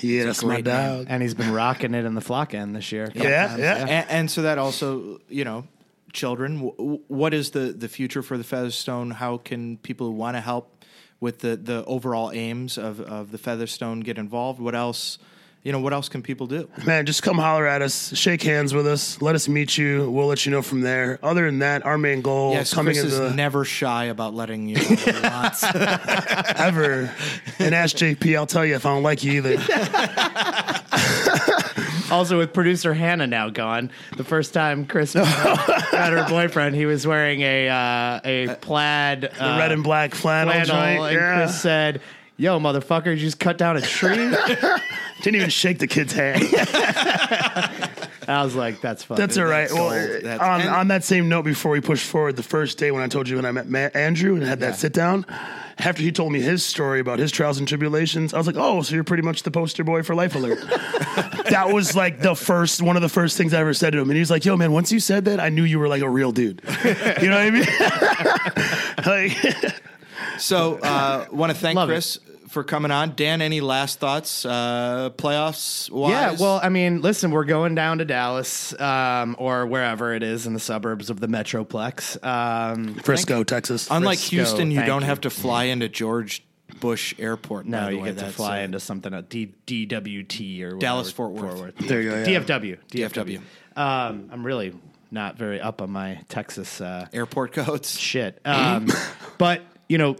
Yeah, that's my great name. dog. And he's been rocking it in the flock end this year. a Yeah, times, yeah. And, and so that also, you know, children. w- What is the the future for the Featherstone? How can people who want to help with the the overall aims of of the Featherstone get involved? What else? You know, what else can people do? Man, just come holler at us, shake hands with us, let us meet you. We'll let you know from there. Other than that, our main goal Yes, coming Chris is into never shy about letting you know what ever. and ask JP, I'll tell you if I don't like you either. Also, with producer Hannah now gone, the first time Chris met her boyfriend, he was wearing a uh, a plaid The uh, red and black flannel, flannel, joint. and yeah. Chris said, Yo, motherfucker, did you just cut down a tree? Didn't even shake the kid's hand. I was like, that's fun. That's all right. Well, gold. Uh, that's- on, and- on that same note, before we push forward, the first day when I told you when I met Ma- Andrew and had that sit down, after he told me his story about his trials and tribulations, I was like, oh, so you're pretty much the poster boy for Life Alert. that was like the first, one of the first things I ever said to him. And he was like, yo, man, once you said that, I knew you were like a real dude. you know what I mean? like, So, uh, want to thank Love it. Chris for coming on. Dan, any last thoughts? Uh, playoffs wise? Yeah, well, I mean, listen, we're going down to Dallas um, or wherever it is in the suburbs of the Metroplex. Um, Frisco, Texas. unlike Frisco, Houston, you don't you. have to fly into George Bush Airport. by no, you way. get to That's, fly uh, into something at D- DWT or. Dallas Fort Worth. There you go. yeah. DFW. DFW. Um, I'm really not very up on my Texas uh, airport codes. shit. Um, but, you know,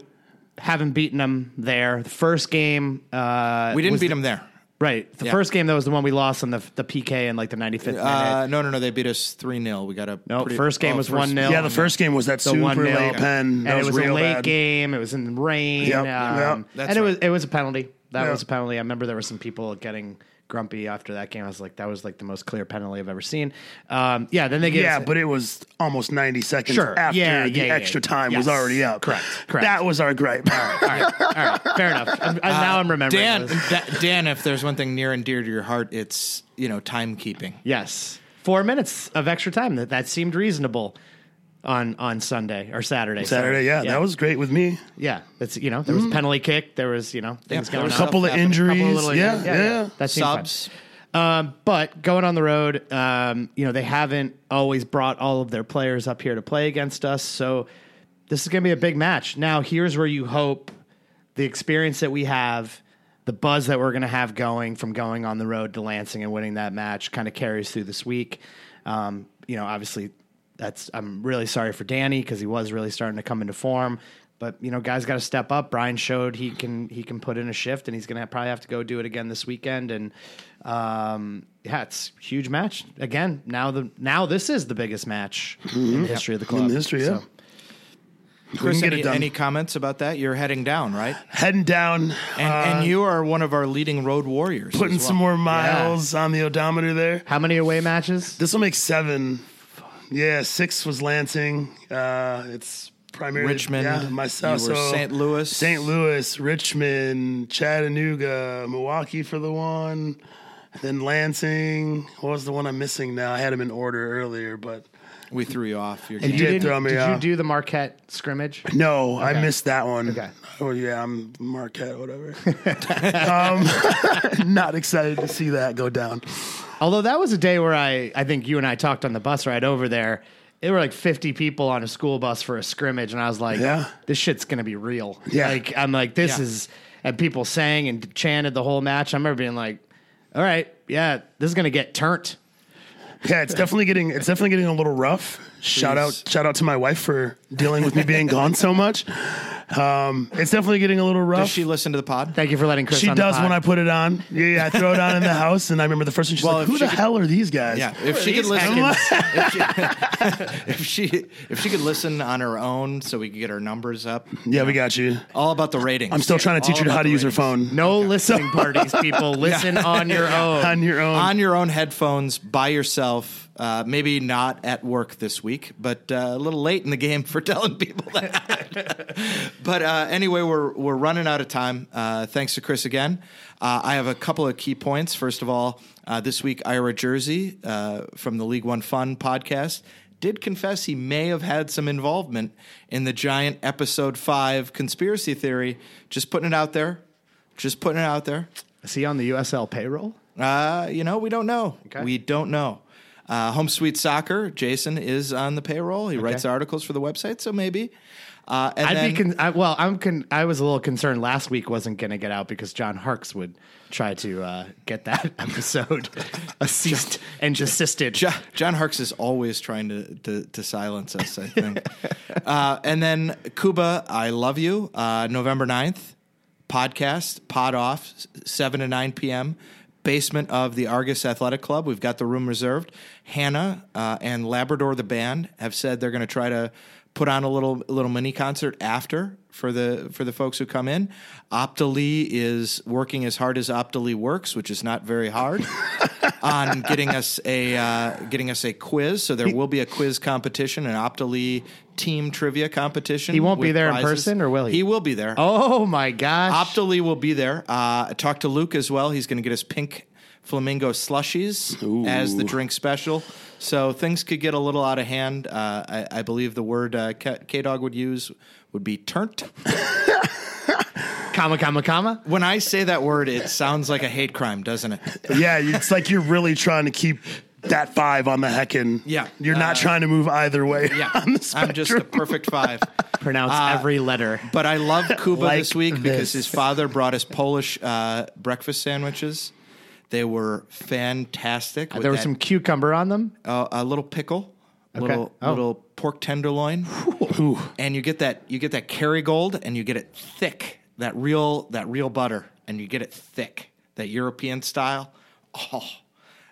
haven't beaten them there. The first game. Uh, We didn't beat the- them there. Right. The Yeah. first game, that was the one we lost on the, the PK in like the 95th minute. Uh, no, no, no. They beat us 3 0. We got a. No, pretty- first game oh, was 1-0. Yeah, the first game was that the super one nil, late pen. That and it was a late bad. game. It was in the rain. Yep, um, yep. And it was it was a penalty. That Yeah. was a penalty. I remember there were some people getting grumpy after that game. I was like, that was like the most clear penalty I've ever seen. Um, yeah, then they get Yeah, but it was almost 90 seconds Sure. after Yeah, the yeah, yeah, extra yeah. time was already up. Correct, correct. That was our gripe. all right, all right, fair enough. I'm, I- now I'm remembering. Dan, those. Dan, if there's one thing near and dear to your heart, it's you know timekeeping. Yes, four minutes of extra time. That that seemed reasonable on on Sunday or Saturday. Saturday, sorry. yeah, that was great with me. yeah. That's you know there was a penalty kick. There was you know things Yeah, going there on. was Couple of injuries. Couple of little- yeah, yeah, That seemed fun. Subs. Um, but going on the road, um, you know, they haven't always brought all of their players up here to play against us. So this is going to be a big match. Now, here's where you hope the experience that we have, the buzz that we're going to have going from going on the road to Lansing and winning that match kind of carries through this week. Um, you know, obviously, that's I'm really sorry for Danny because he was really starting to come into form. But you know, guys got to step up. Brian showed he can he can put in a shift, and he's going to probably have to go do it again this weekend. And um, yeah, it's a huge match again. Now the now this is the biggest match in the history of the club. In the history, yeah. Chris, any, any comments about that? You're heading down, right? Heading down, And, and you are one of our leading road warriors. putting as well. some more miles on the odometer there. How many away matches? This will make seven. Yeah, six was Lansing. Uh, it's primarily Richmond. Yeah, myself. You were so St. Louis. St. Louis, Richmond, Chattanooga, Milwaukee for the one. Then Lansing. What was the one I'm missing now? I had them in order earlier, but We threw you off. Your And you did didn't- throw me did you do the Marquette scrimmage? no, I missed that one. Okay. Oh yeah, I'm Marquette, whatever. um, not excited to see that go down. Although that was a day where I, I think you and I talked on the bus ride over there. There were like 50 people on a school bus for a scrimmage, and I was like, Yeah. this shit's going to be real. Yeah. Like, I'm like, this Yeah. is, and people sang and chanted the whole match. I remember being like, all right, yeah, this is going to get turnt. Yeah, it's definitely getting it's definitely getting a little rough. Shout out shout out to my wife for dealing with me being gone so much. Um, it's definitely getting a little rough. Does she listen to the pod? Thank you for letting Chris She on the does pod. when I put it on. Yeah, yeah, I throw it on in the house, and I remember the first one. She's Well, like, "Who she the could- hell are these guys?" Yeah, if she could listen, if she, if she if she could listen on her own, so we could get our numbers up. yeah, we got you. All about the ratings. I'm still trying to teach her how to the use her phone No listening parties, people. Listen on your own. on your own. on your own headphones by yourself. Uh, maybe not at work this week, but uh, a little late in the game for telling people that. but uh, anyway, we're we're running out of time. Uh, thanks to Chris again. Uh, I have a couple of key points. First of all, uh, this week Ira Jersey uh, from the League One Fun podcast did confess he may have had some involvement in the giant episode five conspiracy theory. Just putting it out there. Just putting it out there. Is he on the USL payroll? Uh, you know, we don't know. Okay. We don't know. Uh, Home Sweet Soccer, Jason is on the payroll. He writes articles for the website, so maybe. Uh, and I'd then, be con- I, well. I'm con- I was a little concerned last week wasn't going to get out because John Harkes would try to uh, get that episode ceased and desisted. Jo- John Harkes is always trying to, to, to silence us, I think. uh, and then Kuba, I Love You, uh, November 9th, podcast, pod off, 7 to 9 p.m., basement of the Argus Athletic Club. We've got the room reserved. Hannah uh, and Labrador, the band, have said they're going to try to put on a little little mini concert after for the for the folks who come in. Optily is working as hard as Optily works, which is not very hard, on getting us a uh, getting us a quiz. So there will be a quiz competition, an Optily team trivia competition. He won't be there in person, or will he? He will be there. Oh my gosh! Optily will be there. Uh, talk to Luke as well. He's going to get us pink flamingo slushies as the drink special. So things could get a little out of hand. Uh, I, I believe the word uh, K Dog would use would be turnt. comma comma comma. When I say that word, it sounds like a hate crime, doesn't it? Yeah, it's like you're really trying to keep that five on the heckin. Yeah. You're not Uh, trying to move either way. Yeah, on the I'm just a perfect five. Pronounce Uh, every letter. But I love Kuba Like this week because his father brought us Polish uh, breakfast sandwiches. They were fantastic. with There was that- some cucumber on them. uh, a little pickle, a Okay. little Oh. little pork tenderloin, and you get that you get that Kerrygold, and you get it thick, that real that real butter, and you get it thick, that European style. Oh,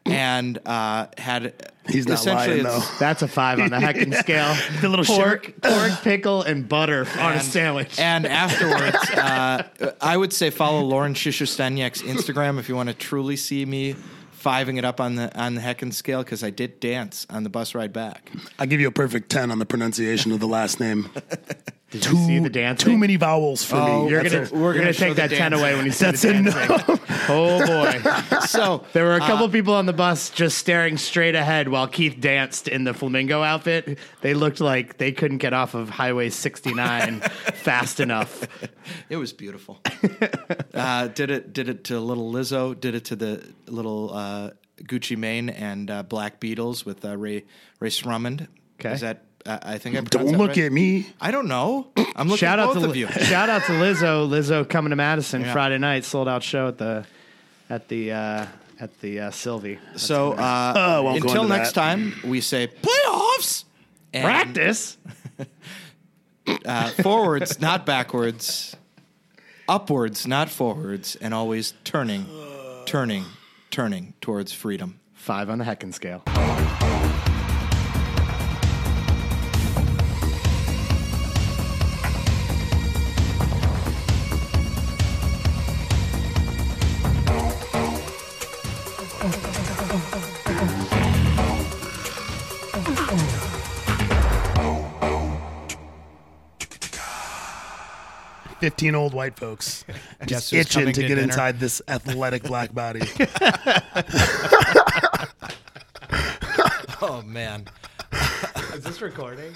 and uh, had He's not essentially lying, though. That's a five on the heckin' scale. The little pork, pork, pickle, and butter on a sandwich. And afterwards, uh, I would say follow Lauren Shishostanyak's Instagram if you want to truly see me fiving it up on the on the heckin' scale because I did dance on the bus ride back. I'll give you a perfect 10 on the pronunciation of the last name. Did you see the dancing? Too many vowels for me. You're gonna a- we're gonna, gonna take the that ten away when you see That's the no. dancing. Oh boy! So There were a couple people on the bus just staring straight ahead while Keith danced in the flamingo outfit. They looked like they couldn't get off of Highway 69 fast enough. It was beautiful. uh, did it? Did it to little Lizzo? Did it to the little uh, Gucci Mane and uh, Black Beatles with uh, Ray Ray Sremmurd? Okay. Is that? I think I Don't look at me. I don't know. I'm looking Shout at out both to of you. shout out to Lizzo. Lizzo coming to Madison Yeah. Friday night, sold out show at the at the uh, at the uh, Sylvee. So uh, Oh, until next that. time, we say playoffs. And, Practice. uh, forwards, not backwards. Upwards, not forwards, and always turning, turning, turning towards freedom. Five on the heckin' scale. Fifteen old white folks just who's itching to to get dinner? inside this athletic black body. Oh man. Is this recording?